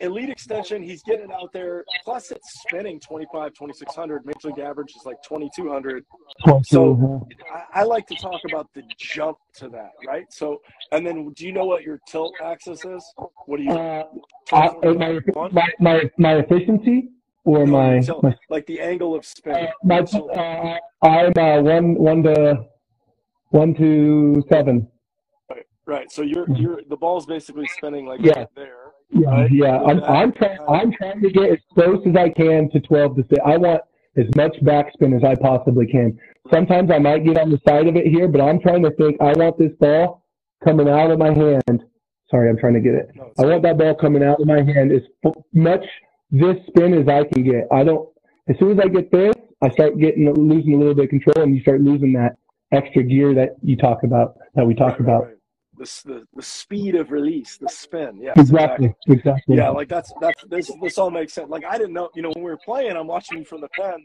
el- elite extension, he's getting out there. Plus, it's spinning 25, 2600. Major league average is like 2200. So- I, I like to talk about the jump to that, right? So, and then do you know what your tilt axis is? What do you? uh, I, my, my, my, my efficiency or No, my, tilt, my, like the angle of spin. uh, my uh, I'm uh, one, one to, one to seven. right, right. So you're you're the ball's basically spinning like Yeah. right there. Yeah, Right. yeah. I'm, I'm trying. I'm trying to get as close as I can to 12 to six. I want as much backspin as I possibly can. Sometimes I might get on the side of it here, but I'm trying to think. I want this ball coming out of my hand. Sorry, I'm trying to get it. No, I want that ball coming out of my hand as much this spin as I can get. I don't. As soon as I get this, I start getting losing a little bit of control, and you start losing that extra gear that you talk about that we talk right, about. right. The, the the speed of release, the spin. Yeah, Exactly. Exactly. Yeah, like that's that's this this all makes sense. Like I didn't know, you know, when we were playing, I'm watching from the pen.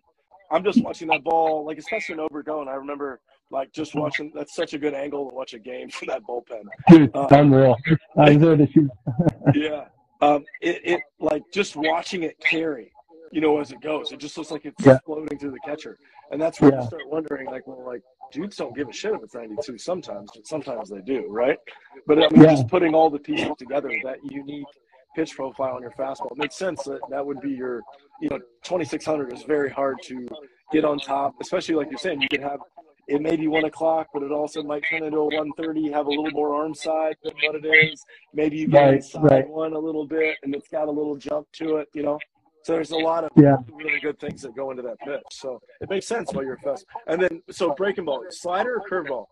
I'm just watching that ball, like especially in Obregon. I remember like just watching. That's such a good angle to watch a game from that bullpen. Dude, Uh, unreal. I was there to shoot. Yeah, um, it it like just watching it carry, you know, as it goes. It just looks like it's Yeah. floating through the catcher, and that's where Yeah. you start wondering, like, well, like dudes don't give a shit if it's 92 sometimes, but sometimes they do, right? But I mean, Yeah. just putting all the pieces together, that unique pitch profile on your fastball it makes sense that that would be your, you know, 2600 is very hard to get on top, especially like you're saying, you could have it may be one o'clock, but it also might turn into a one thirty, have a little more arm side than what it is. Maybe you guys Right, right. one a little bit and it's got a little jump to it, you know. So there's a lot of Yeah. really good things that go into that pitch. So it makes sense why you're fast. And then so breaking ball, slider or curveball?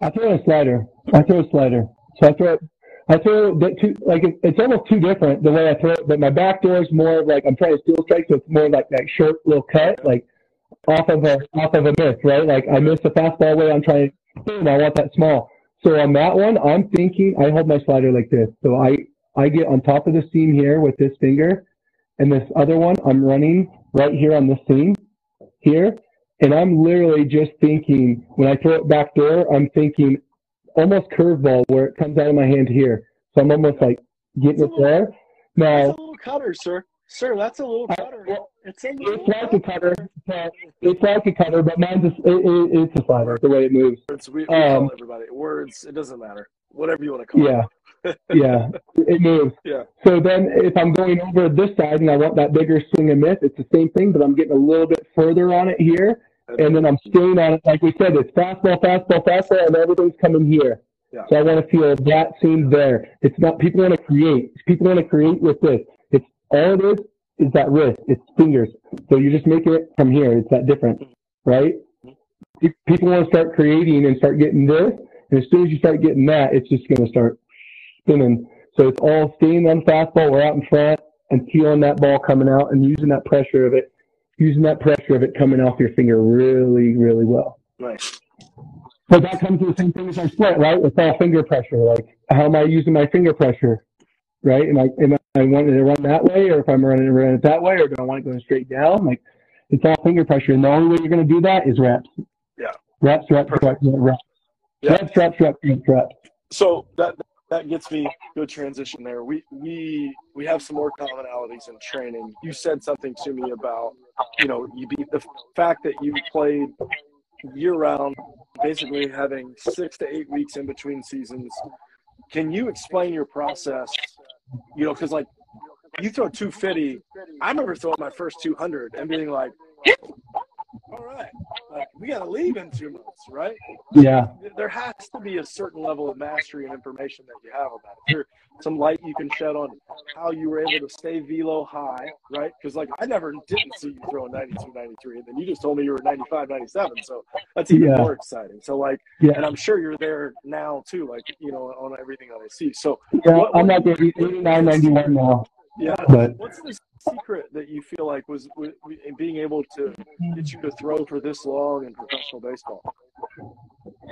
I throw a slider. I throw a slider. So I throw it. I throw the two like it, it's almost too different the way I throw it. But my back door is more of like I'm trying to steal strike, so it's more like that short little cut, like off of a off of a miss, right? Like I miss the fastball way. I'm trying. Boom! I want that small. So on that one, I'm thinking I hold my slider like this. So I I get on top of the seam here with this finger, and this other one I'm running right here on the seam here, and I'm literally just thinking when I throw it back door, I'm thinking almost curveball where it comes out of my hand here. So I'm almost like getting it there. That's Now a little cutter, sir. Sir, that's a little I- cutter. well, It's a little it's like a cutter. but It's like a cutter, but mine's a, it, it, it's a slider the way it moves. words. We, we Um, everybody words. It doesn't matter. Whatever you want to call it. Yeah, it. Yeah, it moves. Yeah. So then if I'm going over this side and I want that bigger swing and miss, it's the same thing, but I'm getting a little bit further on it here. and then I'm staying on it. Like we said, it's fastball, fastball, fastball, and everything's coming here. Yeah. So I want to feel that seam there. It's not people want to create. People want to create with this. It's all it is is that wrist. It's fingers. So you're just making it from here. It's that different, right? People want to start creating and start getting this, and as soon as you start getting that, it's just going to start spinning. So it's all staying on fastball. We're out in front and feeling that ball coming out and using that pressure of it using that pressure of it coming off your finger really, really well. Nice. But that comes to the same thing as our split, right? It's all finger pressure. Like, how am I using my finger pressure? Right? Am I, am I wanting to run that way, or if I'm running, run it that way, or do I want it going straight down? Like, it's all finger pressure. And the only way you're going to do that is reps. Yeah. Reps, reps, reps, Perfect. reps. Yeah. Reps, reps, reps, reps, reps. So that that gets me good transition there. We we we have some more commonalities in training. You said something to me about you know you beat the fact that you played year round, basically having six to eight weeks in between seasons. Can you explain your process? You know, because like you throw 250. I remember throwing my first 200 and being like, all right, like, we got to leave in two months, right? Yeah. there has to be a certain level of mastery and information that you have about it. there some light you can shed on how you were able to stay velo high, right? Because like I never didn't see you throwing 92, 93, and then you just told me you were 95, 97. So that's even Yeah. more exciting. So like, Yeah. and I'm sure you're there now too, like you know, on everything that I see. So yeah what- I'm what- like 89, 91 now. Yeah, But what's the secret that you feel like was, was in being able to get you to throw for this long in professional baseball?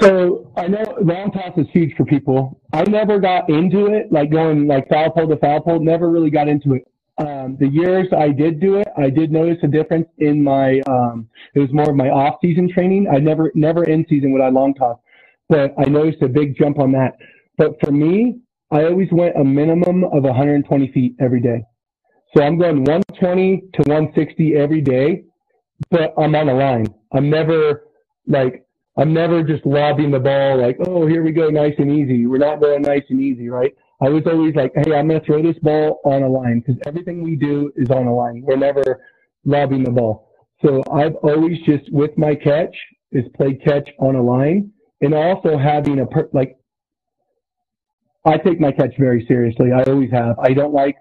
So I know long toss is huge for people. I never got into it, like going like foul pole to foul pole. Never really got into it. Um, the years I did do it, I did notice a difference in my. Um, it was more of my off season training. I never, never in season would I long toss, but I noticed a big jump on that. But for me, I always went a minimum of 120 feet every day. So I'm going 120 to 160 every day, but I'm on a line. I'm never like I'm never just lobbing the ball like, oh, here we go, nice and easy. We're not going nice and easy, right? I was always like, hey, I'm going to throw this ball on a line because everything we do is on a line. We're never lobbing the ball. So I've always just, with my catch, is play catch on a line and also having a, per- like, I take my catch very seriously. I always have. I don't like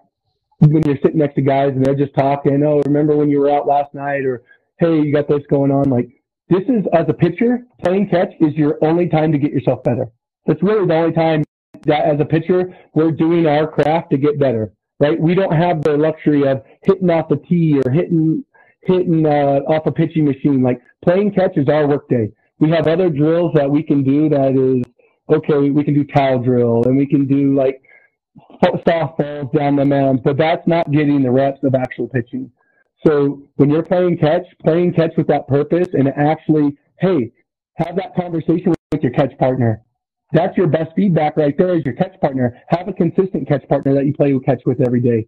when you're sitting next to guys and they're just talking, oh, remember when you were out last night or, hey, you got this going on. Like, this is as a pitcher, playing catch is your only time to get yourself better. That's really the only time that as a pitcher, we're doing our craft to get better, right? We don't have the luxury of hitting off the tee or hitting, hitting, uh, off a pitching machine. Like playing catch is our work day. We have other drills that we can do that is, okay, we can do towel drill and we can do like softballs down the mound, but that's not getting the reps of actual pitching. So when you're playing catch, playing catch with that purpose and actually, hey, have that conversation with your catch partner. That's your best feedback right there is your catch partner. Have a consistent catch partner that you play with catch with every day.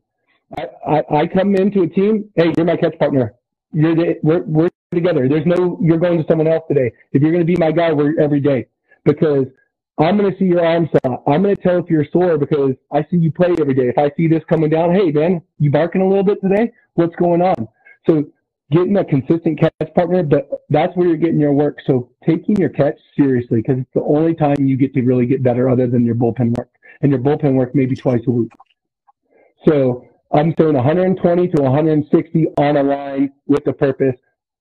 I, I, I come into a team, hey, you're my catch partner. You're the, we're, we're together. There's no, you're going to someone else today. If you're going to be my guy, we're every day because I'm going to see your arm. I'm going to tell if you're sore because I see you play every day. If I see this coming down, hey, man, you barking a little bit today? What's going on? So getting a consistent catch partner, but that's where you're getting your work. So taking your catch seriously because it's the only time you get to really get better other than your bullpen work. And your bullpen work maybe twice a week. So I'm throwing 120 to 160 on a line with a purpose.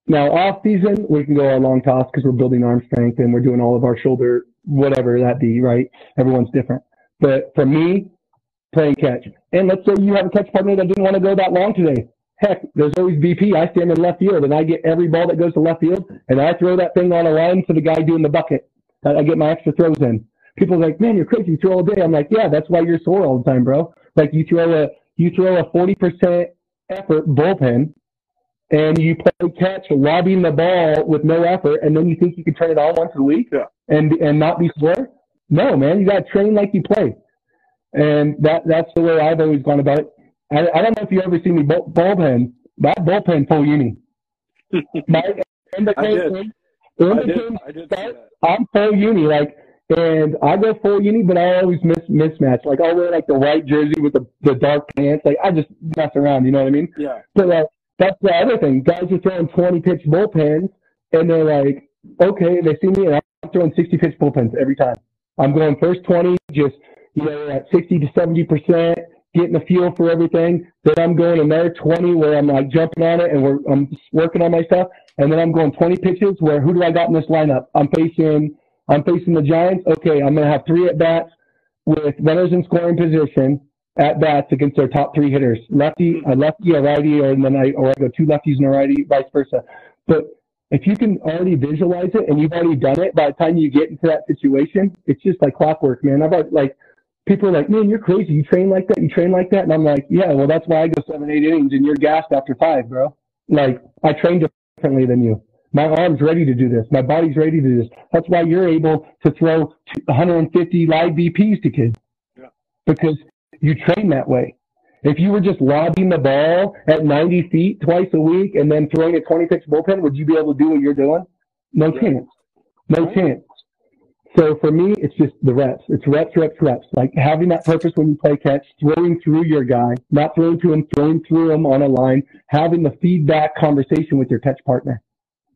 Now off season, we can go our long toss because we're building arm strength and we're doing all of our shoulder, whatever that be, right? Everyone's different. But for me, playing catch. And let's say you have a catch partner that didn't want to go that long today. Heck, there's always BP. I stand in left field and I get every ball that goes to left field and I throw that thing on a line to the guy doing the bucket. I get my extra throws in. People are like, man, you're crazy. You throw all day. I'm like, yeah, that's why you're sore all the time, bro. Like you throw a, you throw a 40% effort bullpen and you play catch lobbing the ball with no effort and then you think you can turn it on once a week Yeah. and, and not be sore? No, man, you got to train like you play. And that, that's the way I've always gone about it. I, I don't know if you ever see me bull, bullpen. That bullpen full uni. My, in the I did. game, in I the did. I did start. I'm full uni, like, and I go full uni, but I always miss mismatch. Like I'll wear like the white jersey with the the dark pants. Like I just mess around, you know what I mean? Yeah. But uh, that's the other thing. Guys are throwing 20 pitch bullpens, and they're like, okay, they see me, and I'm throwing 60 pitch bullpens every time. I'm going first 20, just you know, at 60 to 70 percent, getting a feel for everything. Then I'm going another 20 where I'm like jumping on it and we're I'm working on my stuff, and then I'm going 20 pitches where who do I got in this lineup? I'm facing I'm facing the Giants. Okay, I'm gonna have three at bats with runners in scoring position at bats against their top three hitters, lefty, a mm-hmm. lefty, a righty, or and then I or I go two lefties and a righty, vice versa. But if you can already visualize it and you've already done it, by the time you get into that situation, it's just like clockwork, man. I've already, like people are like, man, you're crazy. You train like that. You train like that, and I'm like, yeah, well, that's why I go seven, eight innings, and you're gassed after five, bro. Like I train differently than you. My arm's ready to do this. My body's ready to do this. That's why you're able to throw 150 live BPs to kids. Yeah. Because you train that way. If you were just lobbing the ball at 90 feet twice a week and then throwing a 20 pitch bullpen, would you be able to do what you're doing? No Right. chance. No Right. chance. So for me, it's just the reps. It's reps, reps, reps. Like having that purpose when you play catch, throwing through your guy, not throwing to him, throwing through him on a line, having the feedback conversation with your catch partner.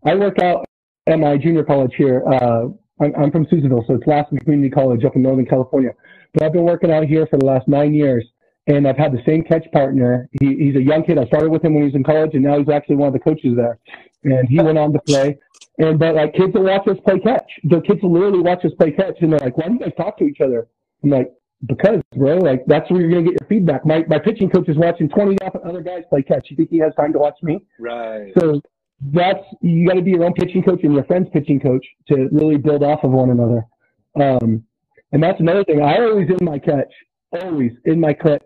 I work out at my junior college here. Uh, I'm, I'm from Susanville, so it's Lassen Community College up in Northern California. But I've been working out here for the last nine years, and I've had the same catch partner. He, he's a young kid. I started with him when he was in college, and now he's actually one of the coaches there. And he went on to play. And but like kids will watch us play catch. The kids will literally watch us play catch, and they're like, "Why do you guys talk to each other?" I'm like, "Because, bro, like that's where you're gonna get your feedback." My my pitching coach is watching 20 other guys play catch. You think he has time to watch me? Right. So that's you got to be your own pitching coach and your friend's pitching coach to really build off of one another. Um, and that's another thing. I always in my catch, always in my catch,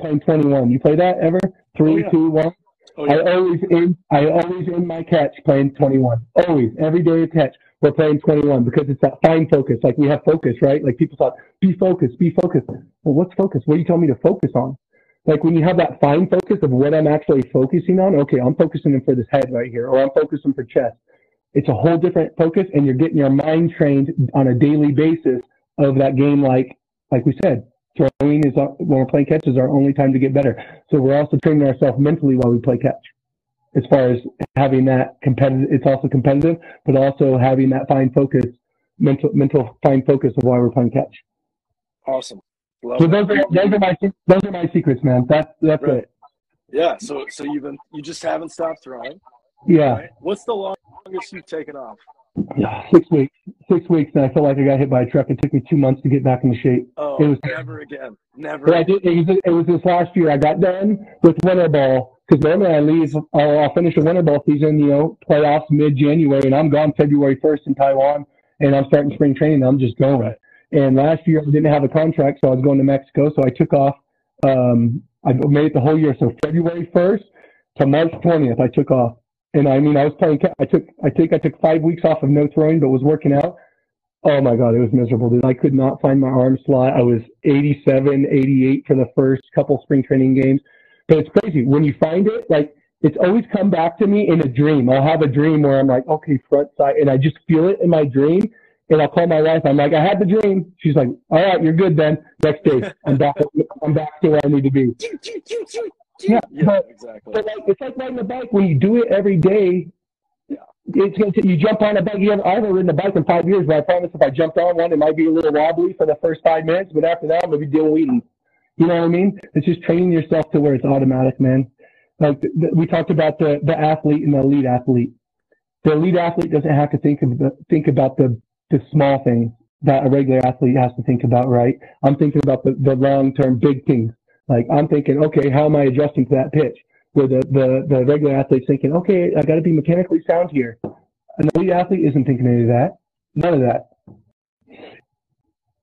playing 21. You play that ever? Three, yeah. two, one. Oh I always in I always in my catch playing 21. Always every day of catch we're playing 21 because it's that fine focus. Like we have focus, right? Like people thought, be focused, be focused. Well, what's focus? What do you tell me to focus on? Like when you have that fine focus of what I'm actually focusing on. Okay, I'm focusing in for this head right here, or I'm focusing for chest. It's a whole different focus, and you're getting your mind trained on a daily basis of that game. Like like we said, throwing is our, when we're playing catch is our only time to get better. So we're also training ourselves mentally while we play catch. As far as having that competitive, it's also competitive, but also having that fine focus, mental mental fine focus of why we're playing catch. Awesome. So those are those are my those are my secrets, man. That's that's Right. it. Yeah. So so you've been you just haven't stopped throwing. Yeah, Right? What's the longest you've taken off? yeah. Six weeks, six weeks, and I felt like I got hit by a truck. It took me two months to get back into shape. Oh, It was- never again. Never. But I did. It was, it was this last year. I got done with winter ball because normally I leave. I'll, I'll finish the winter ball season, you know, playoffs mid January, and I'm gone February 1st in Taiwan, and I'm starting spring training. I'm just going. Right. And last year I didn't have a contract, so I was going to Mexico. So I took off. Um, I made it the whole year. So February 1st to March 20th, I took off. And I mean, I was playing. I took. I think I took five weeks off of no throwing, but was working out. Oh my God, it was miserable, dude. I could not find my arm slot. I was 87, 88 for the first couple spring training games. But it's crazy. When you find it, like, it's always come back to me in a dream. I'll have a dream where I'm like, okay, front side, and I just feel it in my dream. And I'll call my wife. I'm like, I had the dream. She's like, all right, you're good then. Next day, I'm back. I'm back to where I need to be. Yeah, Yeah, but, exactly. but like, it's like riding a bike. When you do it every day, Yeah. it's going to, you jump on a bike. You have, I haven't ridden a bike in five years, but I promise if I jumped on one, it might be a little wobbly for the first five minutes, but after that, I'm going to be doing wheaties. You know what I mean? It's just training yourself to where it's automatic, man. Like th- th- we talked about the, the athlete and the elite athlete. The elite athlete doesn't have to think of the, think about the, the small things that a regular athlete has to think about, right? I'm thinking about the, the long term big things. Like I'm thinking, okay, how am I adjusting to that pitch? Where the, the, the regular athlete's thinking, okay, I got to be mechanically sound here. An elite athlete isn't thinking any of that. None of that.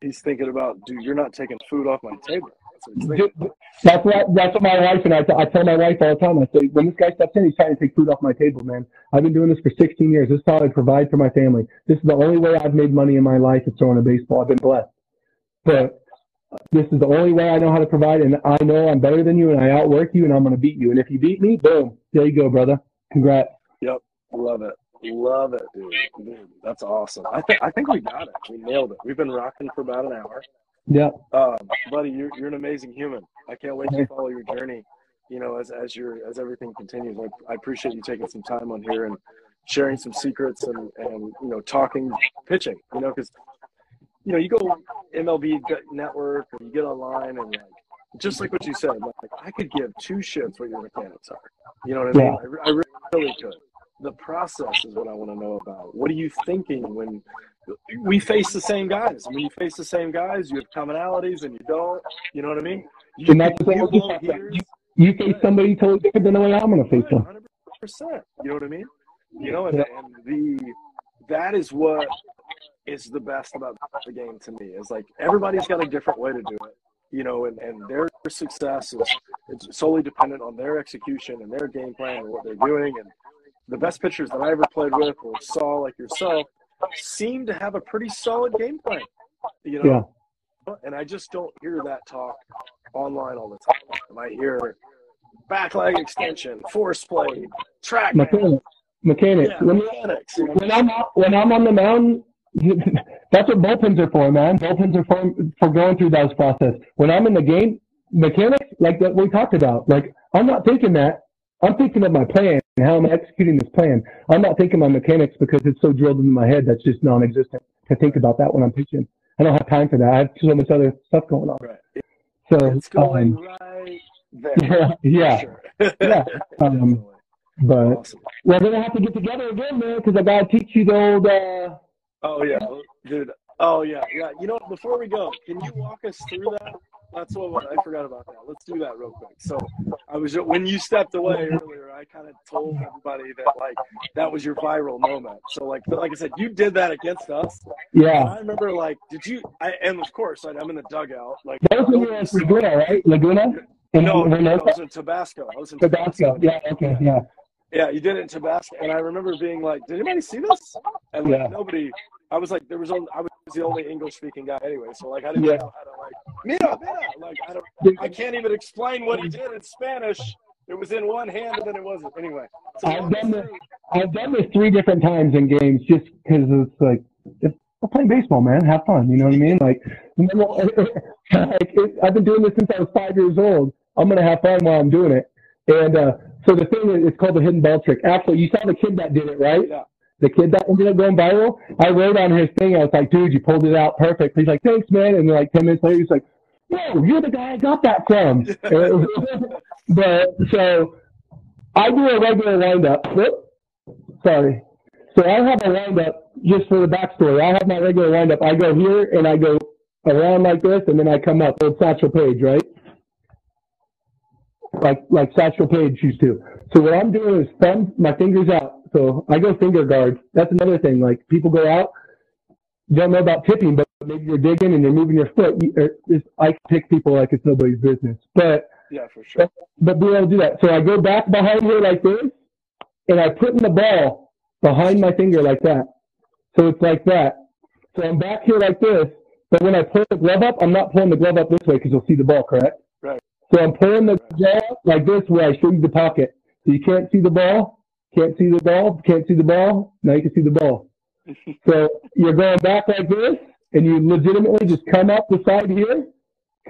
He's thinking about, dude, you're not taking food off my table. That's what he's That's what that's what my wife and I, I tell my wife all the time. I say when this guy steps in, he's trying to take food off my table, man. I've been doing this for 16 years. This is how I provide for my family. This is the only way I've made money in my life is throwing a baseball. I've been blessed, but this is the only way I know how to provide, and I know I'm better than you, and I outwork you, and I'm going to beat you. And if you beat me, boom, there you go, brother. Congrats. Yep, love it. Love it, dude. Dude, that's awesome. I think I think we got it. We nailed it. We've been rocking for about an hour. Yeah, Um, buddy, you're you're an amazing human. I can't wait to follow your journey. You know, as as your as everything continues. I, I appreciate you taking some time on here and sharing some secrets and and you know talking pitching. You know, because you know you go MLB network or you get online and like just like what you said, like I could give two shits what your mechanics are. You know what I mean? I, I really could. The process is what I want to know about. What are you thinking when we face the same guys? When you face the same guys, you have commonalities and you don't. You know what I mean? You, And that's the thing you with this blow stuff, heaters. you face somebody totally different than the way I'm going to face them. Hundred percent. You know what I mean? You know, and, and the that is what is the best about the game to me is like everybody's got a different way to do it. You know, and, and their success is it's solely dependent on their execution and their game plan and what they're doing. And the best pitchers that I ever played with or saw like yourself seem to have a pretty solid game plan. You know, and I just don't hear that talk online all the time. I hear back leg extension, force play, track Mechanics. Mechanics. yeah, Let me- mechanics. you know. when I'm out- when I'm on the mound, that's what bullpens are for, man. Bullpens are for for going through those process. When I'm in the game, mechanics like that we talked about. Like I'm not thinking that. I'm thinking of my plan and how am I'm executing this plan. I'm not thinking my mechanics because it's so drilled into my head that's just non-existent to think about that when I'm pitching. I don't have time for that. I have so much other stuff going on. Right. So It's going um, right there. yeah, yeah, Sure. yeah. um, but awesome. we're gonna have to get together again, man, because I gotta teach you the old. Uh, Oh yeah, dude. Oh yeah, yeah. You know, before we go, can you walk us through that? That's what I forgot about that. Let's do that real quick. So, I was when you stepped away earlier. I kind of told everybody that like that was your viral moment. So like like I said, you did that against us. And yeah, I remember like, did you? I and of course I, I'm in the dugout. Like that was when you were at Laguna, right? Laguna. In no, no, I was in Tabasco. I was in Tabasco. Yeah. Okay. Yeah. Yeah, you did it in Tabasco, and I remember being like, "Did anybody see this?" And like Yeah. nobody. I was like, there was only, I was the only English speaking guy anyway, so like I didn't Yeah. know how to mira, mira. Like I don't, I can't even explain what he did in Spanish. It was in one hand and then it wasn't. Anyway, so I've done this. I've done this three different times in games just because it's like it's, we're playing baseball, man. Have fun. You know what I mean? Like, like it, I've been doing this since I was five years old. I'm gonna have fun while I'm doing it. And uh, so the thing is, it's called the hidden ball trick. Actually, you saw the kid that did it, right? Yeah. The kid that ended up going viral. I wrote on his thing. I was like, dude, you pulled it out perfect. He's like, thanks, man. And then like ten minutes later, he's like, whoa, you're the guy I got that from. but so I do a regular windup. Whoop. Sorry. So I have a windup just for the backstory. I have my regular windup. I go here and I go around like this, and then I come up. Old Satchel Paige, right? Like like Satchel Paige used to. So what I'm doing is thumb my fingers out. So I go finger guards. That's another thing. Like people go out, don't know about tipping, but maybe you're digging and you're moving your foot. Er, it's, I pick people like it's nobody's business. But Yeah, for sure. but being able to do that. So I go back behind here like this, and I put in the ball behind my finger like that. So it's like that. So I'm back here like this, but when I pull the glove up, I'm not pulling the glove up this way because you'll see the ball, correct? Right. So I'm pulling the glove like this where I show you the pocket. So you can't see the ball, can't see the ball, can't see the ball. Now you can see the ball. so you're going back like this, and you legitimately just come up the side here,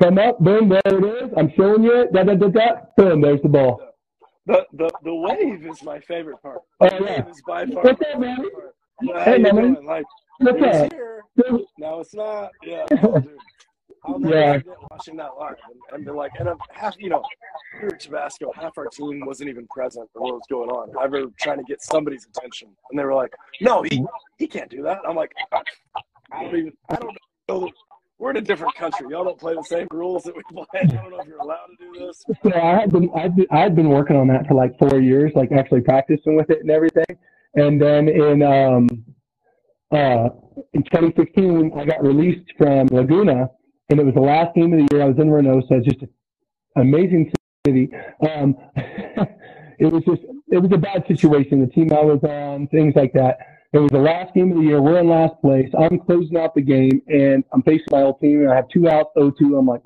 come up, boom, there it is. I'm showing you it. Da da da da. Boom, there's the ball. The the the wave is my favorite part. Oh yeah. is by far What's up, man? favorite part. How Hey, man. Like What's up? here. Dude, No, it's not. Yeah, oh. I'll never Yeah. forget watching that live and, and be like, and I'm half, you know, here at Tabasco, half our team wasn't even present for what was going on. I were trying to get somebody's attention, and they were like, "No, he he can't do that." I'm like, I don't even, I don't know. We're in a different country. Y'all don't play the same rules that we play. I don't know if you're allowed to do this. So I had been I'd been, I'd been working on that for like four years, like actually practicing with it and everything. And then in um uh in 2016, I got released from Laguna, and it was the last game of the year. I was in Reynosa, it's just an amazing city. Um, it was just it was a bad situation. The team I was on, things like that. It was the last game of the year. We're in last place. I'm closing out the game, and I'm facing my old team, and I have two outs, 0-2. I'm like,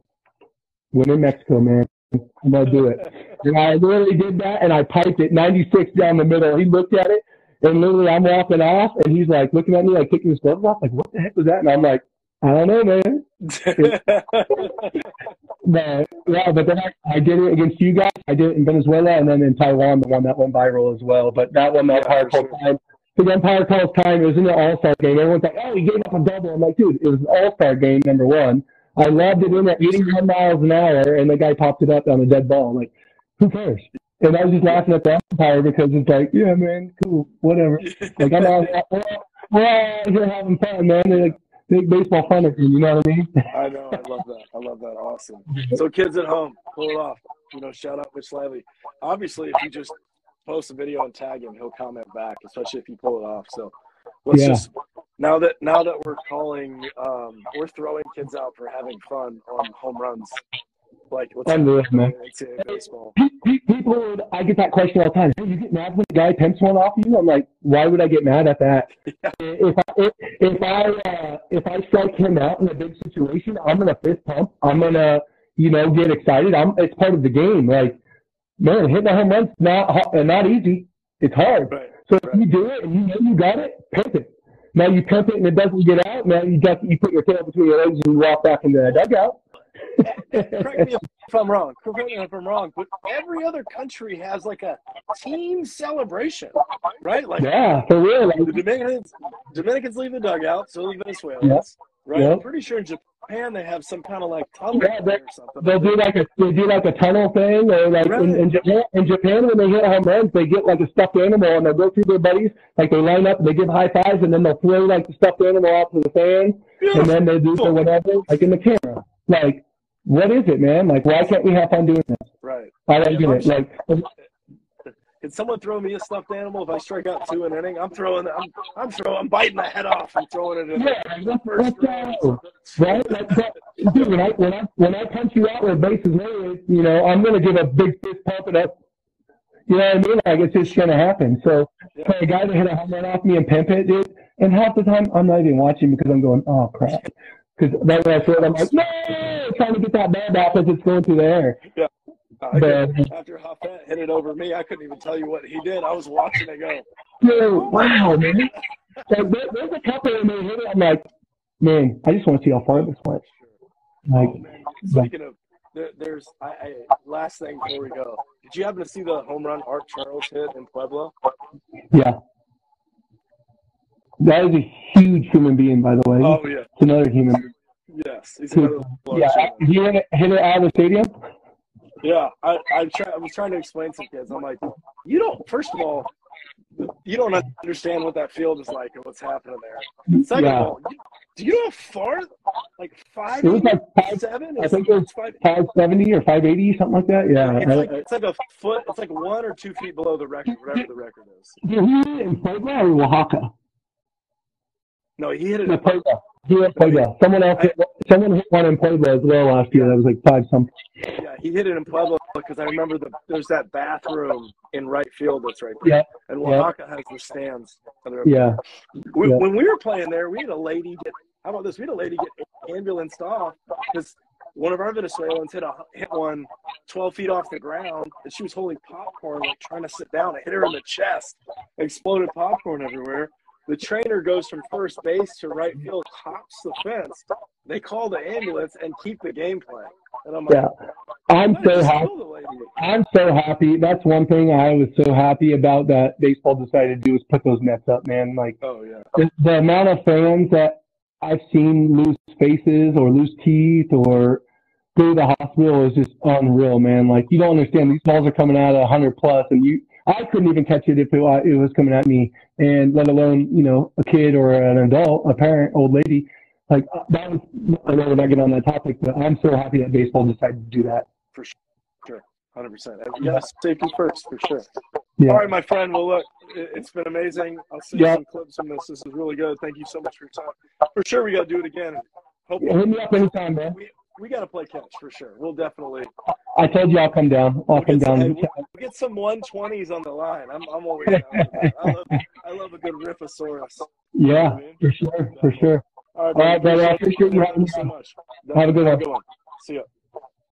win in Mexico, man. I'm gonna do it. And I literally did that, and I piped it 96 down the middle. He looked at it, and literally I'm walking off, and he's like looking at me, like kicking his gloves off, like, what the heck was that? And I'm like, I don't know, man. Yeah, but then I, I did it against you guys. I did it in Venezuela, and then in Taiwan, the one that went viral as well. But that one, that Yeah, for called time. The umpire calls time. It was in the All Star game. Everyone's like, "Oh, he gave up a double." I'm like, "Dude, it was an All Star game, number one." I loved it in at 81 miles an hour, and the guy popped it up on a dead ball. I'm like, who cares? And I was just laughing at the umpire because it's like, yeah, man, cool, whatever. Like I'm all, we're, all- we're all out here having fun, man. They're like big baseball fun of you, you know what I mean? I know. I love that. I love that. Awesome. So, kids at home, pull it off. You know, shout out Mitch Lively. Obviously, if you just post a video and tag him, he'll comment back, especially if you pull it off. So, let's Yeah. just now that now that we're calling, um, we're throwing kids out for having fun on home runs. Like, what's Unreal, man. NCAA baseball? Pe- pe- People, would, I get that question all the time. You get mad when a guy pimps one off you? I'm like, why would I get mad at that? If I if, if I uh, if I strike him out in a big situation, I'm gonna fist pump. I'm gonna you know get excited. I'm it's part of the game. Like, man, hitting a home run's not uh, not easy. It's hard. Right. So if you do it and you know you got it, pimp it. Now you pimp it and it doesn't get out. Now you just you put your tail between your legs and you walk back into the dugout. Correct me if I'm wrong. Correct me if I'm wrong. But every other country has like a team celebration, right? Like yeah, for real. the Dominicans, Dominicans leave the dugout, so do Venezuelans, right? Yep. I'm pretty sure in Japan they have some kind of like tunnel Yeah, they- or something. they'll do like a they do like a tunnel thing or like Right. in, in Japan in Japan when they hit home runs they get like a stuffed animal and they'll go through their buddies like they line up and they give high fives and then they'll throw like the stuffed animal out to the fans and then they do for whatever like in the camera like what is it man like why can't we have fun doing this right. I don't get it like Can someone throw me a stuffed animal if I strike out two in an inning? I'm throwing. I'm. I'm throwing. I'm biting the head off I'm throwing it in yeah the first round. right like that, dude when I when I when I punch you out with bases loaded you know I'm gonna give a big fist pump and up you know what I mean like it's just gonna happen so Yeah. for a guy to hit a home run off me and pimp it, dude, and half the time I'm not even watching because I'm going, oh crap. Because then when I it, I'm like, no, trying to get that ball back as it's going through the air. Yeah. But after Hoffett hit it over me, I couldn't even tell you what he did. I was watching it go. dude, wow, man. Like, there, there's a couple of them hit it. I'm like, man, I just want to see how far this went. Like, Oh, man. Speaking of, there, there's I, I last thing before we go. Did you happen to see the home run Art Charles hit in Puebla? yeah. That is a huge human being, by the way. Oh yeah, It's another human. yes. He's another Yeah, human. he hit it, out of the stadium. Yeah, I I, try, I was trying to explain to kids. I'm like, you don't. First of all, you don't understand what that field is like and what's happening there. Second Yeah. of all, do you know how far? Like five, It was like five, seven. I think it was five. 570 or 580, something like that. Yeah. It's like it's like a foot. It's like one or two feet below the record, whatever the record is. Did hit it in Puebla or Oaxaca? No, he hit it. No, Puebla. He hit Puebla. Someone else hit, someone hit one in Puebla as well last year. That was like five something. Yeah, he hit it in Puebla because I remember the there's that bathroom in right field that's right there. Yeah. And Yeah. Has the stands. Yeah. We, Yeah. When we were playing there, we had a lady get. How about this? We had a lady get ambulanced off because one of our Venezuelans hit a hit one 12 feet off the ground, and she was holding popcorn, like trying to sit down. It hit her in the chest, exploded popcorn everywhere. The trainer goes from first base to right field, hops the fence. They call the ambulance and keep the game playing. And I'm like, Yeah. I'm so happy. killed the lady." I'm so happy. That's one thing I was so happy about that baseball decided to do is put those nets up, man. Like Oh yeah. the, the amount of fans that I've seen lose faces or lose teeth or go to the hospital is just unreal, man. Like you don't understand. These balls are coming out at 100 plus, and you, I couldn't even catch it if it, wa- it was coming at me, and let alone you know a kid or an adult, a parent, old lady. Like uh, that was. I know we're not getting on that topic, but I'm so happy that baseball decided to do that. For sure, Hundred percent. Yes, safety first for sure. Yeah. All right, my friend. Well, look, it, it's been amazing. I'll see Yeah. some clips from this. This is really good. Thank you so much for your time. For sure, we got to do it again. Hopefully, Hit me up anytime, man. we we got to play catch for sure. We'll definitely I told you I'll come down. I'll we'll come get, down. hey, we'll get some one twenties on the line. I'm I'm always down. I love I love a good riffosaurus. Yeah, for sure, for sure. All right, All right, brother. I Appreciate you having you so much. Have a. Good one. See ya.